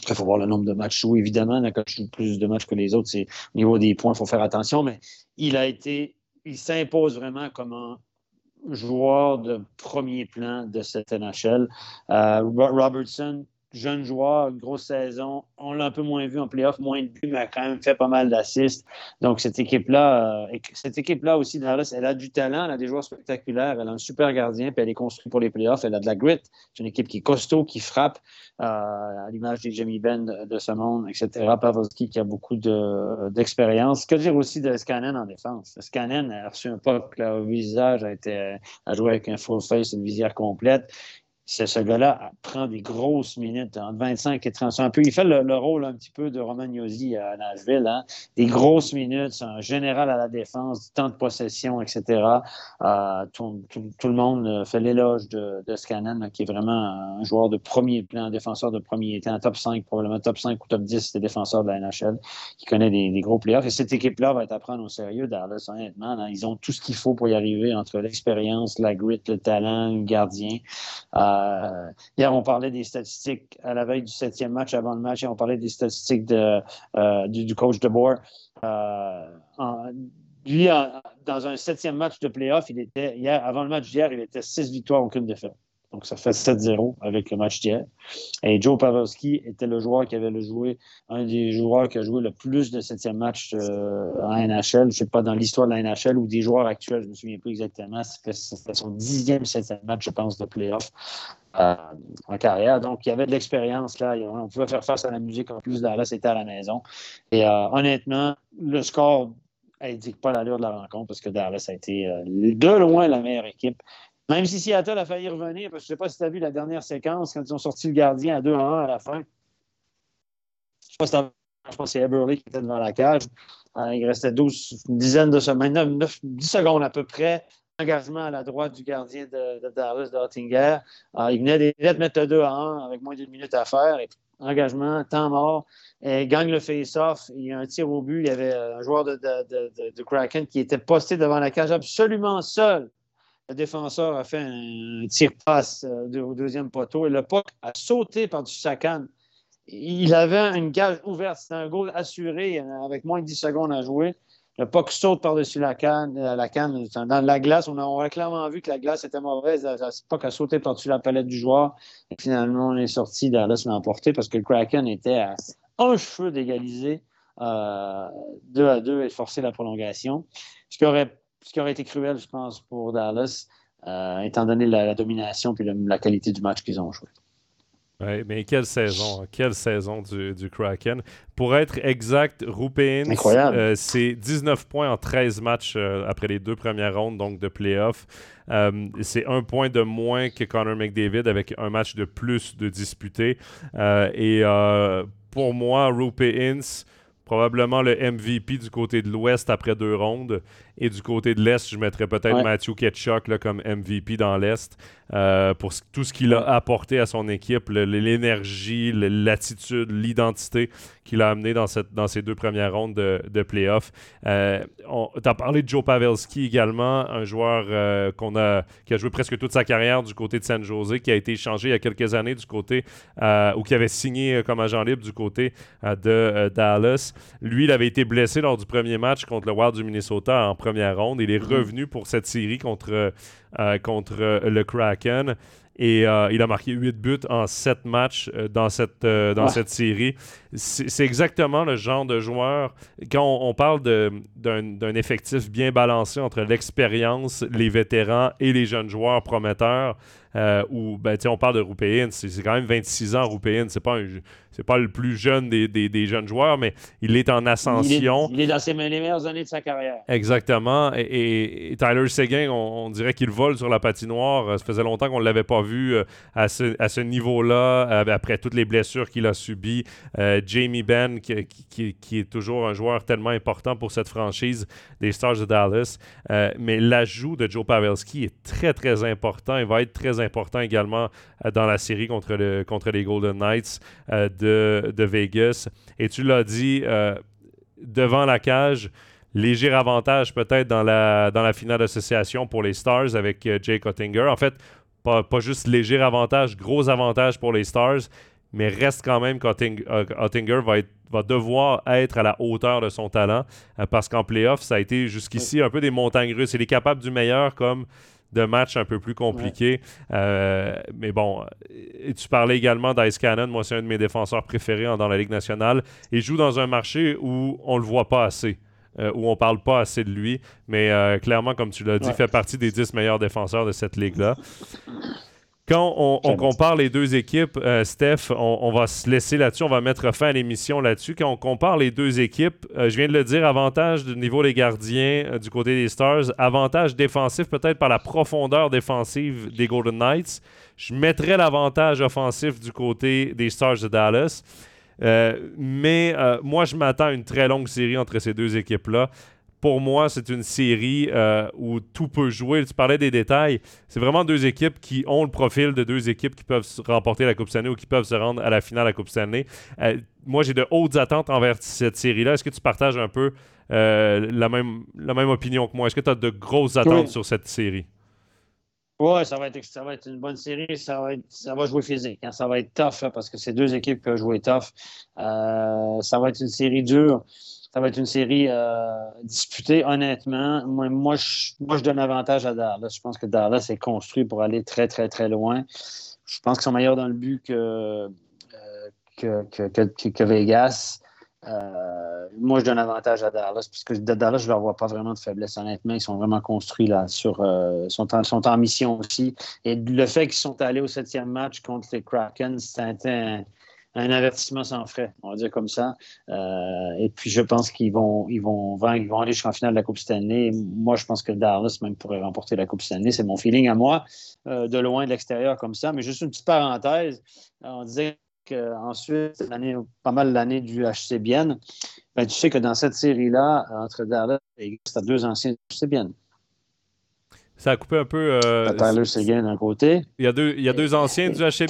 il faut voir le nombre de matchs joués, évidemment. Quand je joue plus de matchs que les autres, au niveau des points, il faut faire attention, mais il a été, il s'impose vraiment comme un joueur de premier plan de cette NHL. Euh, Robertson, jeune joueur, grosse saison. On l'a un peu moins vu en playoff, moins de buts, mais a quand même fait pas mal d'assists. Donc, cette équipe-là, euh, cette équipe-là aussi, Dallas, elle a du talent, elle a des joueurs spectaculaires, elle a un super gardien, puis elle est construite pour les playoffs, elle a de la grit. C'est une équipe qui est costaud, qui frappe, euh, à l'image des Jamie Ben de, ce monde, etc. Pavelski qui a beaucoup d'expérience. que dire aussi de Scannon en défense? Scannon a reçu un pop au visage, a, été, a joué avec un full face, une visière complète ce gars-là prend des grosses minutes, entre 25 et 30. Un peu, il fait le, rôle un petit peu de Romagnosi à Nashville. Hein? Des grosses minutes, un général à la défense, du temps de possession, etc. Euh, tout, le monde fait l'éloge de, Scannon, qui est vraiment un joueur de premier plan, un défenseur de premier temps, top 5, probablement top 5 ou top 10 des défenseurs de la NHL, qui connaît des, gros playoffs. Et cette équipe-là va être à prendre au sérieux, Dallas, honnêtement. Hein. Ils ont tout ce qu'il faut pour y arriver, entre l'expérience, la grit, le talent, le gardien. Euh, euh, hier, on parlait des statistiques à la veille du septième match, avant le match, et on parlait des statistiques euh, du, coach de Boer. Euh, lui, dans un septième match de playoff, il était, hier, avant le match d'hier, il était six victoires, aucune défaite. Donc, ça fait 7-0 avec le match d'hier. Et Joe Pavelski était le joueur qui avait joué, un des joueurs qui a joué le plus de septième match en NHL. Je ne sais pas dans l'histoire de la NHL ou des joueurs actuels, je ne me souviens plus exactement. C'était son dixième septième match, je pense, de playoff. Euh, en carrière. Donc, il y avait de l'expérience là. On pouvait faire face à la musique en plus. Dallas était à la maison. Et euh, honnêtement, le score n'indique pas l'allure de la rencontre parce que Dallas a été euh, de loin la meilleure équipe. Même si Seattle a failli revenir, parce que je ne sais pas si tu as vu la dernière séquence quand ils ont sorti le gardien à 2 1 à la fin. Je pense que c'est Eberly qui était devant la cage. il restait 12, une dizaine de semaines, 9, 10 secondes à peu près engagement à la droite du gardien de, Dallas, d'Ottinger. Euh, il venait de mettre 2 à 1 avec moins d'une minute à faire. engagement, temps mort, et gagne le face-off. Il y a un tir au but. Il y avait un joueur de, de, Kraken qui était posté devant la cage absolument seul. Le défenseur a fait un tir passe euh, au deuxième poteau et le puck a sauté par-dessus sa canne. Il avait une cage ouverte. C'était un goal assuré avec moins de 10 secondes à jouer. Le puck saute par-dessus la canne, euh, la canne. Dans la glace, on a, clairement vu que la glace était mauvaise. Le puck a sauté par-dessus la palette du joueur. Et finalement, on est sorti Dallas l'a emporté parce que le Kraken était à un cheveu d'égaliser euh, 2 à 2 et forcer la prolongation. Ce qui aurait, ce qui aurait été cruel, je pense, pour Dallas, euh, étant donné la, domination et la qualité du match qu'ils ont joué. Oui, mais quelle saison, hein. quelle saison du, du Kraken. Pour être exact, Rupeins, euh, c'est 19 points en 13 matchs euh, après les deux premières rondes donc de playoff. Euh, c'est un point de moins que Connor McDavid avec un match de plus de disputé. et pour moi, Rupeins, probablement le MVP du côté de l'Ouest après deux rondes. Et du côté de l'Est, je mettrais peut-être Matthew Ketchuk là, comme MVP dans l'Est euh, pour tout ce qu'il a apporté à son équipe, l'énergie, l'attitude, l'identité qu'il a amené dans, cette, dans ces deux premières rondes de, de playoffs. Euh, tu as parlé de Joe Pavelski également, un joueur euh, qu'on a, qui a joué presque toute sa carrière du côté de San Jose, qui a été échangé il y a quelques années du côté, ou qui avait signé comme agent libre du côté de Dallas. Lui, il avait été blessé lors du premier match contre le Wild du Minnesota en première ronde. Il est mhm. revenu pour cette série contre, euh, contre le Kraken. Et euh, il a marqué 8 buts en 7 matchs euh, dans, cette, euh, dans cette série. C'est exactement le genre de joueur. Quand on, parle d'un effectif bien balancé entre l'expérience, les vétérans et les jeunes joueurs prometteurs, euh, où ben, on parle de Rupéin, c'est quand même 26 ans, Rupéin, c'est pas, c'est pas le plus jeune des, des, jeunes joueurs, mais il est en ascension. Il est, dans ses, les meilleures années de sa carrière. Exactement. Et, Tyler Seguin, on, dirait qu'il vole sur la patinoire. Ça faisait longtemps qu'on ne l'avait pas vu euh, à ce, à ce niveau-là, euh, après toutes les blessures qu'il a subies. Jamie Benn, qui, qui, qui, est toujours un joueur tellement important pour cette franchise des Stars de Dallas. mais l'ajout de Joe Pavelski est très, très important. Il va être très important également euh, dans la série contre, le, contre les Golden Knights euh, de, de, Vegas. Et tu l'as dit, euh, devant la cage, léger avantage peut-être dans la, dans la finale d'association pour les Stars avec Jake Ottinger. En fait, pas, pas, juste léger avantage, gros avantage pour les Stars, mais reste quand même qu'Ottinger va, va devoir être à la hauteur de son talent parce qu'en playoff, ça a été jusqu'ici un peu des montagnes russes. Il est capable du meilleur comme de matchs un peu plus compliqués. Euh, mais bon, tu parlais également d'Ice Cannon. Moi, c'est un de mes défenseurs préférés dans la Ligue nationale. Il joue dans un marché où on le voit pas assez. Euh, où on parle pas assez de lui, mais euh, clairement, comme tu l'as dit, fait partie des 10 meilleurs défenseurs de cette ligue-là. Quand on, compare les deux équipes, euh, Steph, on, va se laisser là-dessus, on va mettre fin à l'émission là-dessus. Quand on compare les deux équipes, euh, je viens de le dire, avantage du niveau des gardiens euh, du côté des Stars, avantage défensif peut-être par la profondeur défensive des Golden Knights. Je mettrais l'avantage offensif du côté des Stars de Dallas. mais moi, je m'attends à une très longue série entre ces deux équipes-là pour moi, c'est une série euh, où tout peut jouer. Tu parlais des détails. C'est vraiment deux équipes qui ont le profil de deux équipes qui peuvent remporter la Coupe Stanley ou qui peuvent se rendre à la finale de la Coupe Stanley. Euh, moi, j'ai de hautes attentes envers cette série-là. Est-ce que tu partages un peu euh, la, même, la même opinion que moi? Est-ce que tu as de grosses attentes sur cette série? Oui, ça va, être, ça va être une bonne série. Ça va, ça va jouer physique. Hein. Ça va être tough parce que c'est deux équipes qui peuvent jouer tough. ça va être une série dure ça va être une série euh, disputée, honnêtement. Moi, moi, je, donne avantage à Dallas. Je pense que Dallas est construit pour aller très, très, très loin. Je pense qu'ils sont meilleurs dans le but que, euh, que, que, Vegas. Euh, moi, je donne avantage à Dallas, puisque Dallas, je ne leur vois pas vraiment de faiblesse, honnêtement. Ils sont vraiment construits là, sur, euh, sont, en, sont en mission aussi. Et le fait qu'ils sont allés au septième match contre les Kraken, c'était un, un avertissement sans frais, on va dire comme ça. Euh, et puis, je pense qu'ils vont, ils vont, ils vont aller jusqu'en finale de la Coupe Stanley. Moi, je pense que Dallas même pourrait remporter la Coupe Stanley. C'est mon feeling à moi, euh, de loin, de l'extérieur, comme ça. Mais juste une petite parenthèse. On disait qu'ensuite, pas mal l'année du HC Ben, tu sais que dans cette série-là, entre Dallas et tu as deux anciens du HC Ça a coupé un peu. Euh, Tyler Seguin d'un côté. Il y, a deux, il y a deux anciens du HC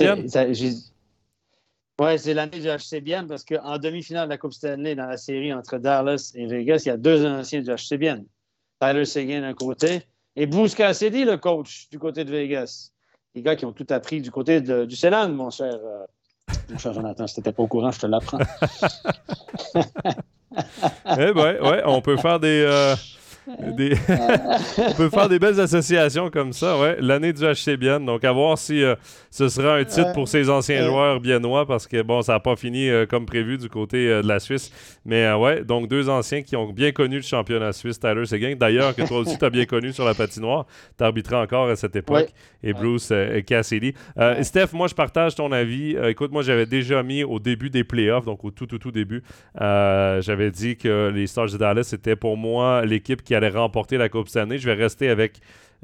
oui, c'est l'année du HCBN parce qu'en demi-finale de la Coupe Stanley, dans la série entre Dallas et Vegas, il y a deux anciens du HCBN. Tyler Seguin d'un côté et Bruce Cassidy, le coach du côté de Vegas. Les gars qui ont tout appris du côté du Ceylan, mon cher, euh, mon cher Jonathan. Si tu pas au courant, je te l'apprends. eh bien, ouais, on peut faire des. Euh, on peut faire des belles associations comme ça, ouais. L'année du HC Bien. Donc, à voir si euh, ce sera un titre pour ces anciens joueurs biennois parce que, bon, ça n'a pas fini euh, comme prévu du côté euh, de la Suisse. Mais, ouais, donc deux anciens qui ont bien connu le championnat suisse, Tyler Seguin. D'ailleurs, que toi aussi, tu as bien connu sur la patinoire. Tu arbitrais encore à cette époque. Et Bruce Cassidy. Steph, moi, je partage ton avis. écoute, moi, j'avais déjà mis au début des playoffs, donc au tout, tout, tout début, j'avais dit que les Stars de Dallas, c'était pour moi l'équipe qui allait remporter la Coupe cette année. Je vais rester avec,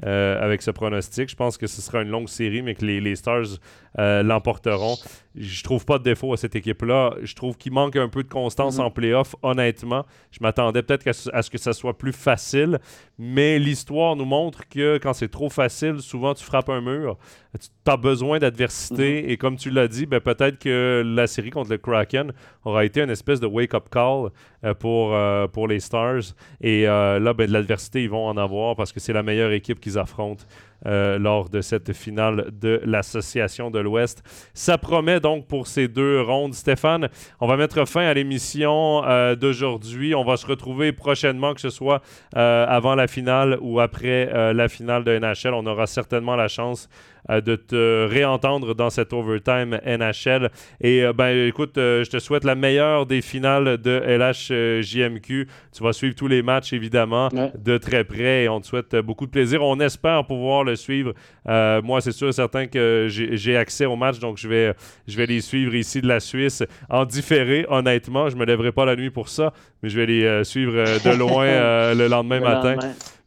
euh, avec ce pronostic. Je pense que ce sera une longue série, mais que les, les Stars euh, l'emporteront. Je trouve pas de défaut à cette équipe-là. Je trouve qu'il manque un peu de constance mhm. en playoff, honnêtement. Je m'attendais peut-être à, ce que ça soit plus facile, mais l'histoire nous montre que quand c'est trop facile, souvent tu frappes un mur. Tu as besoin d'adversité, mhm. et comme tu l'as dit, ben, peut-être que la série contre le Kraken aura été une espèce de wake-up call euh, pour, pour les Stars. Et là, ben, de l'adversité, ils vont en avoir parce que c'est la meilleure équipe affrontent lors de cette finale de l'Association de l'Ouest. Ça promet donc pour ces deux rondes. Stéphane, on va mettre fin à l'émission d'aujourd'hui. On va se retrouver prochainement, que ce soit avant la finale ou après la finale de NHL. On aura certainement la chance euh, de te réentendre dans cet overtime NHL. Et euh, ben écoute, euh, je te souhaite la meilleure des finales de LHJMQ. Tu vas suivre tous les matchs évidemment de très près et on te souhaite beaucoup de plaisir. On espère pouvoir le suivre. moi, c'est sûr et certain que j'ai accès aux matchs, donc je vais, je vais les suivre ici de la Suisse en différé. Honnêtement, je me lèverai pas la nuit pour ça, mais je vais les suivre de loin le lendemain matin.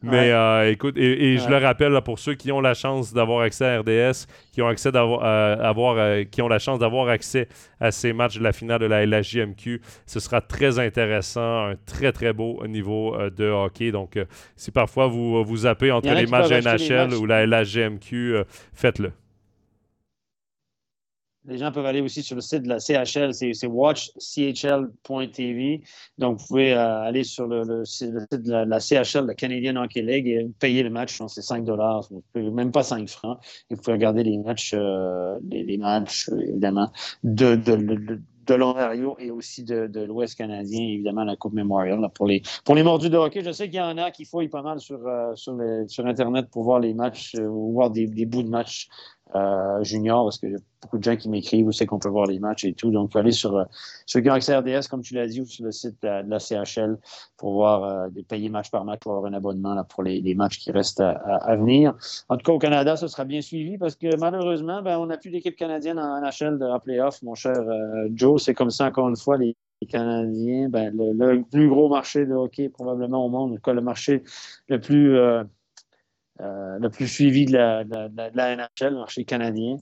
Mais euh, écoute, et, je le rappelle pour ceux qui ont la chance d'avoir accès à RDS, qui ont accès d'avoir, euh, avoir, euh, qui ont la chance d'avoir accès à ces matchs de la finale de la LHJMQ, ce sera très intéressant, un très très beau niveau de hockey. Donc, si parfois vous vous zappez entre les matchs NHL ou la LHJMQ, faites-le. Les gens peuvent aller aussi sur le site de la CHL, c'est watchchl.tv. Donc, vous pouvez euh, aller sur le, site de la, CHL, la Canadian Hockey League, et payer le match. C'est 5 dollars, même pas 5 francs. Et vous pouvez regarder les matchs, euh, les, matchs évidemment, de, l'Ontario et aussi de, l'Ouest canadien, évidemment, la Coupe Memorial. pour, les, pour les mordus de hockey, je sais qu'il y en a qui fouillent pas mal sur, euh, sur, sur, Internet pour voir les matchs ou voir des bouts de matchs euh, junior, parce que y a beaucoup de gens qui m'écrivent où c'est qu'on peut voir les matchs et tout. Donc, vous aller sur, euh, le RDS, comme tu l'as dit, ou sur le site de, la CHL pour voir euh, payer match par match, pour avoir un abonnement là, pour les, matchs qui restent à, venir. En tout cas, au Canada, ce sera bien suivi parce que malheureusement, ben, on n'a plus d'équipe canadienne en NHL de playoff, mon cher Joe. C'est comme ça, encore une fois, les, Canadiens, ben, le, plus gros marché de hockey probablement au monde, en tout cas, le marché le plus euh, le plus suivi de la, de, de la NHL, le marché canadien.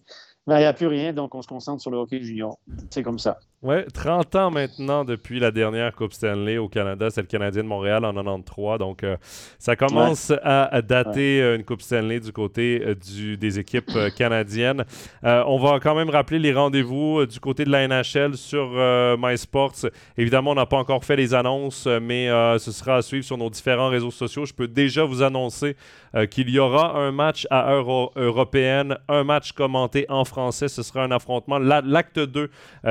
Ben, il n'y a plus rien, donc on se concentre sur le hockey junior. C'est comme ça. Oui, 30 ans maintenant depuis la dernière Coupe Stanley au Canada. C'est le Canadien de Montréal en 93. Donc, euh, ça commence à, dater euh, une Coupe Stanley du côté euh, du, des équipes canadiennes. on va quand même rappeler les rendez-vous du côté de la NHL sur MySports. Évidemment, on n'a pas encore fait les annonces, mais ce sera à suivre sur nos différents réseaux sociaux. Je peux déjà vous annoncer qu'il y aura un match à heure européenne, un match commenté en français. Ce sera un affrontement, l'acte 2,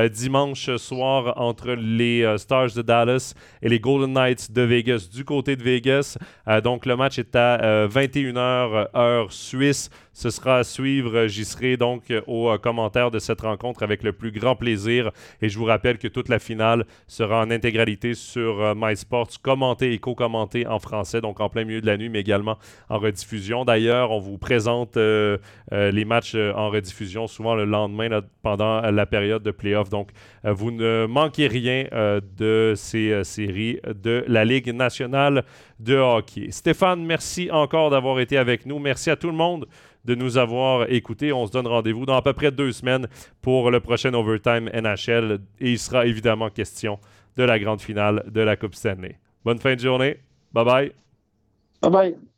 dimanche soir entre les euh, Stars de Dallas et les Golden Knights de Vegas du côté de Vegas. Euh, donc le match est à 21h euh, heure suisse. Ce sera à suivre. J'y serai donc au commentaire de cette rencontre avec le plus grand plaisir. Et je vous rappelle que toute la finale sera en intégralité sur MySports, commentée et co-commentée en français, donc en plein milieu de la nuit, mais également en rediffusion. D'ailleurs, on vous présente les matchs en rediffusion souvent le lendemain pendant la période de playoff. Donc, euh, vous ne manquez rien euh, de ces euh, séries de la Ligue nationale de hockey. Stéphane, merci encore d'avoir été avec nous. Merci à tout le monde de nous avoir écoutés. On se donne rendez-vous dans à peu près deux semaines pour le prochain Overtime NHL et il sera évidemment question de la grande finale de la Coupe Stanley. Bonne fin de journée. Bye bye. Bye bye.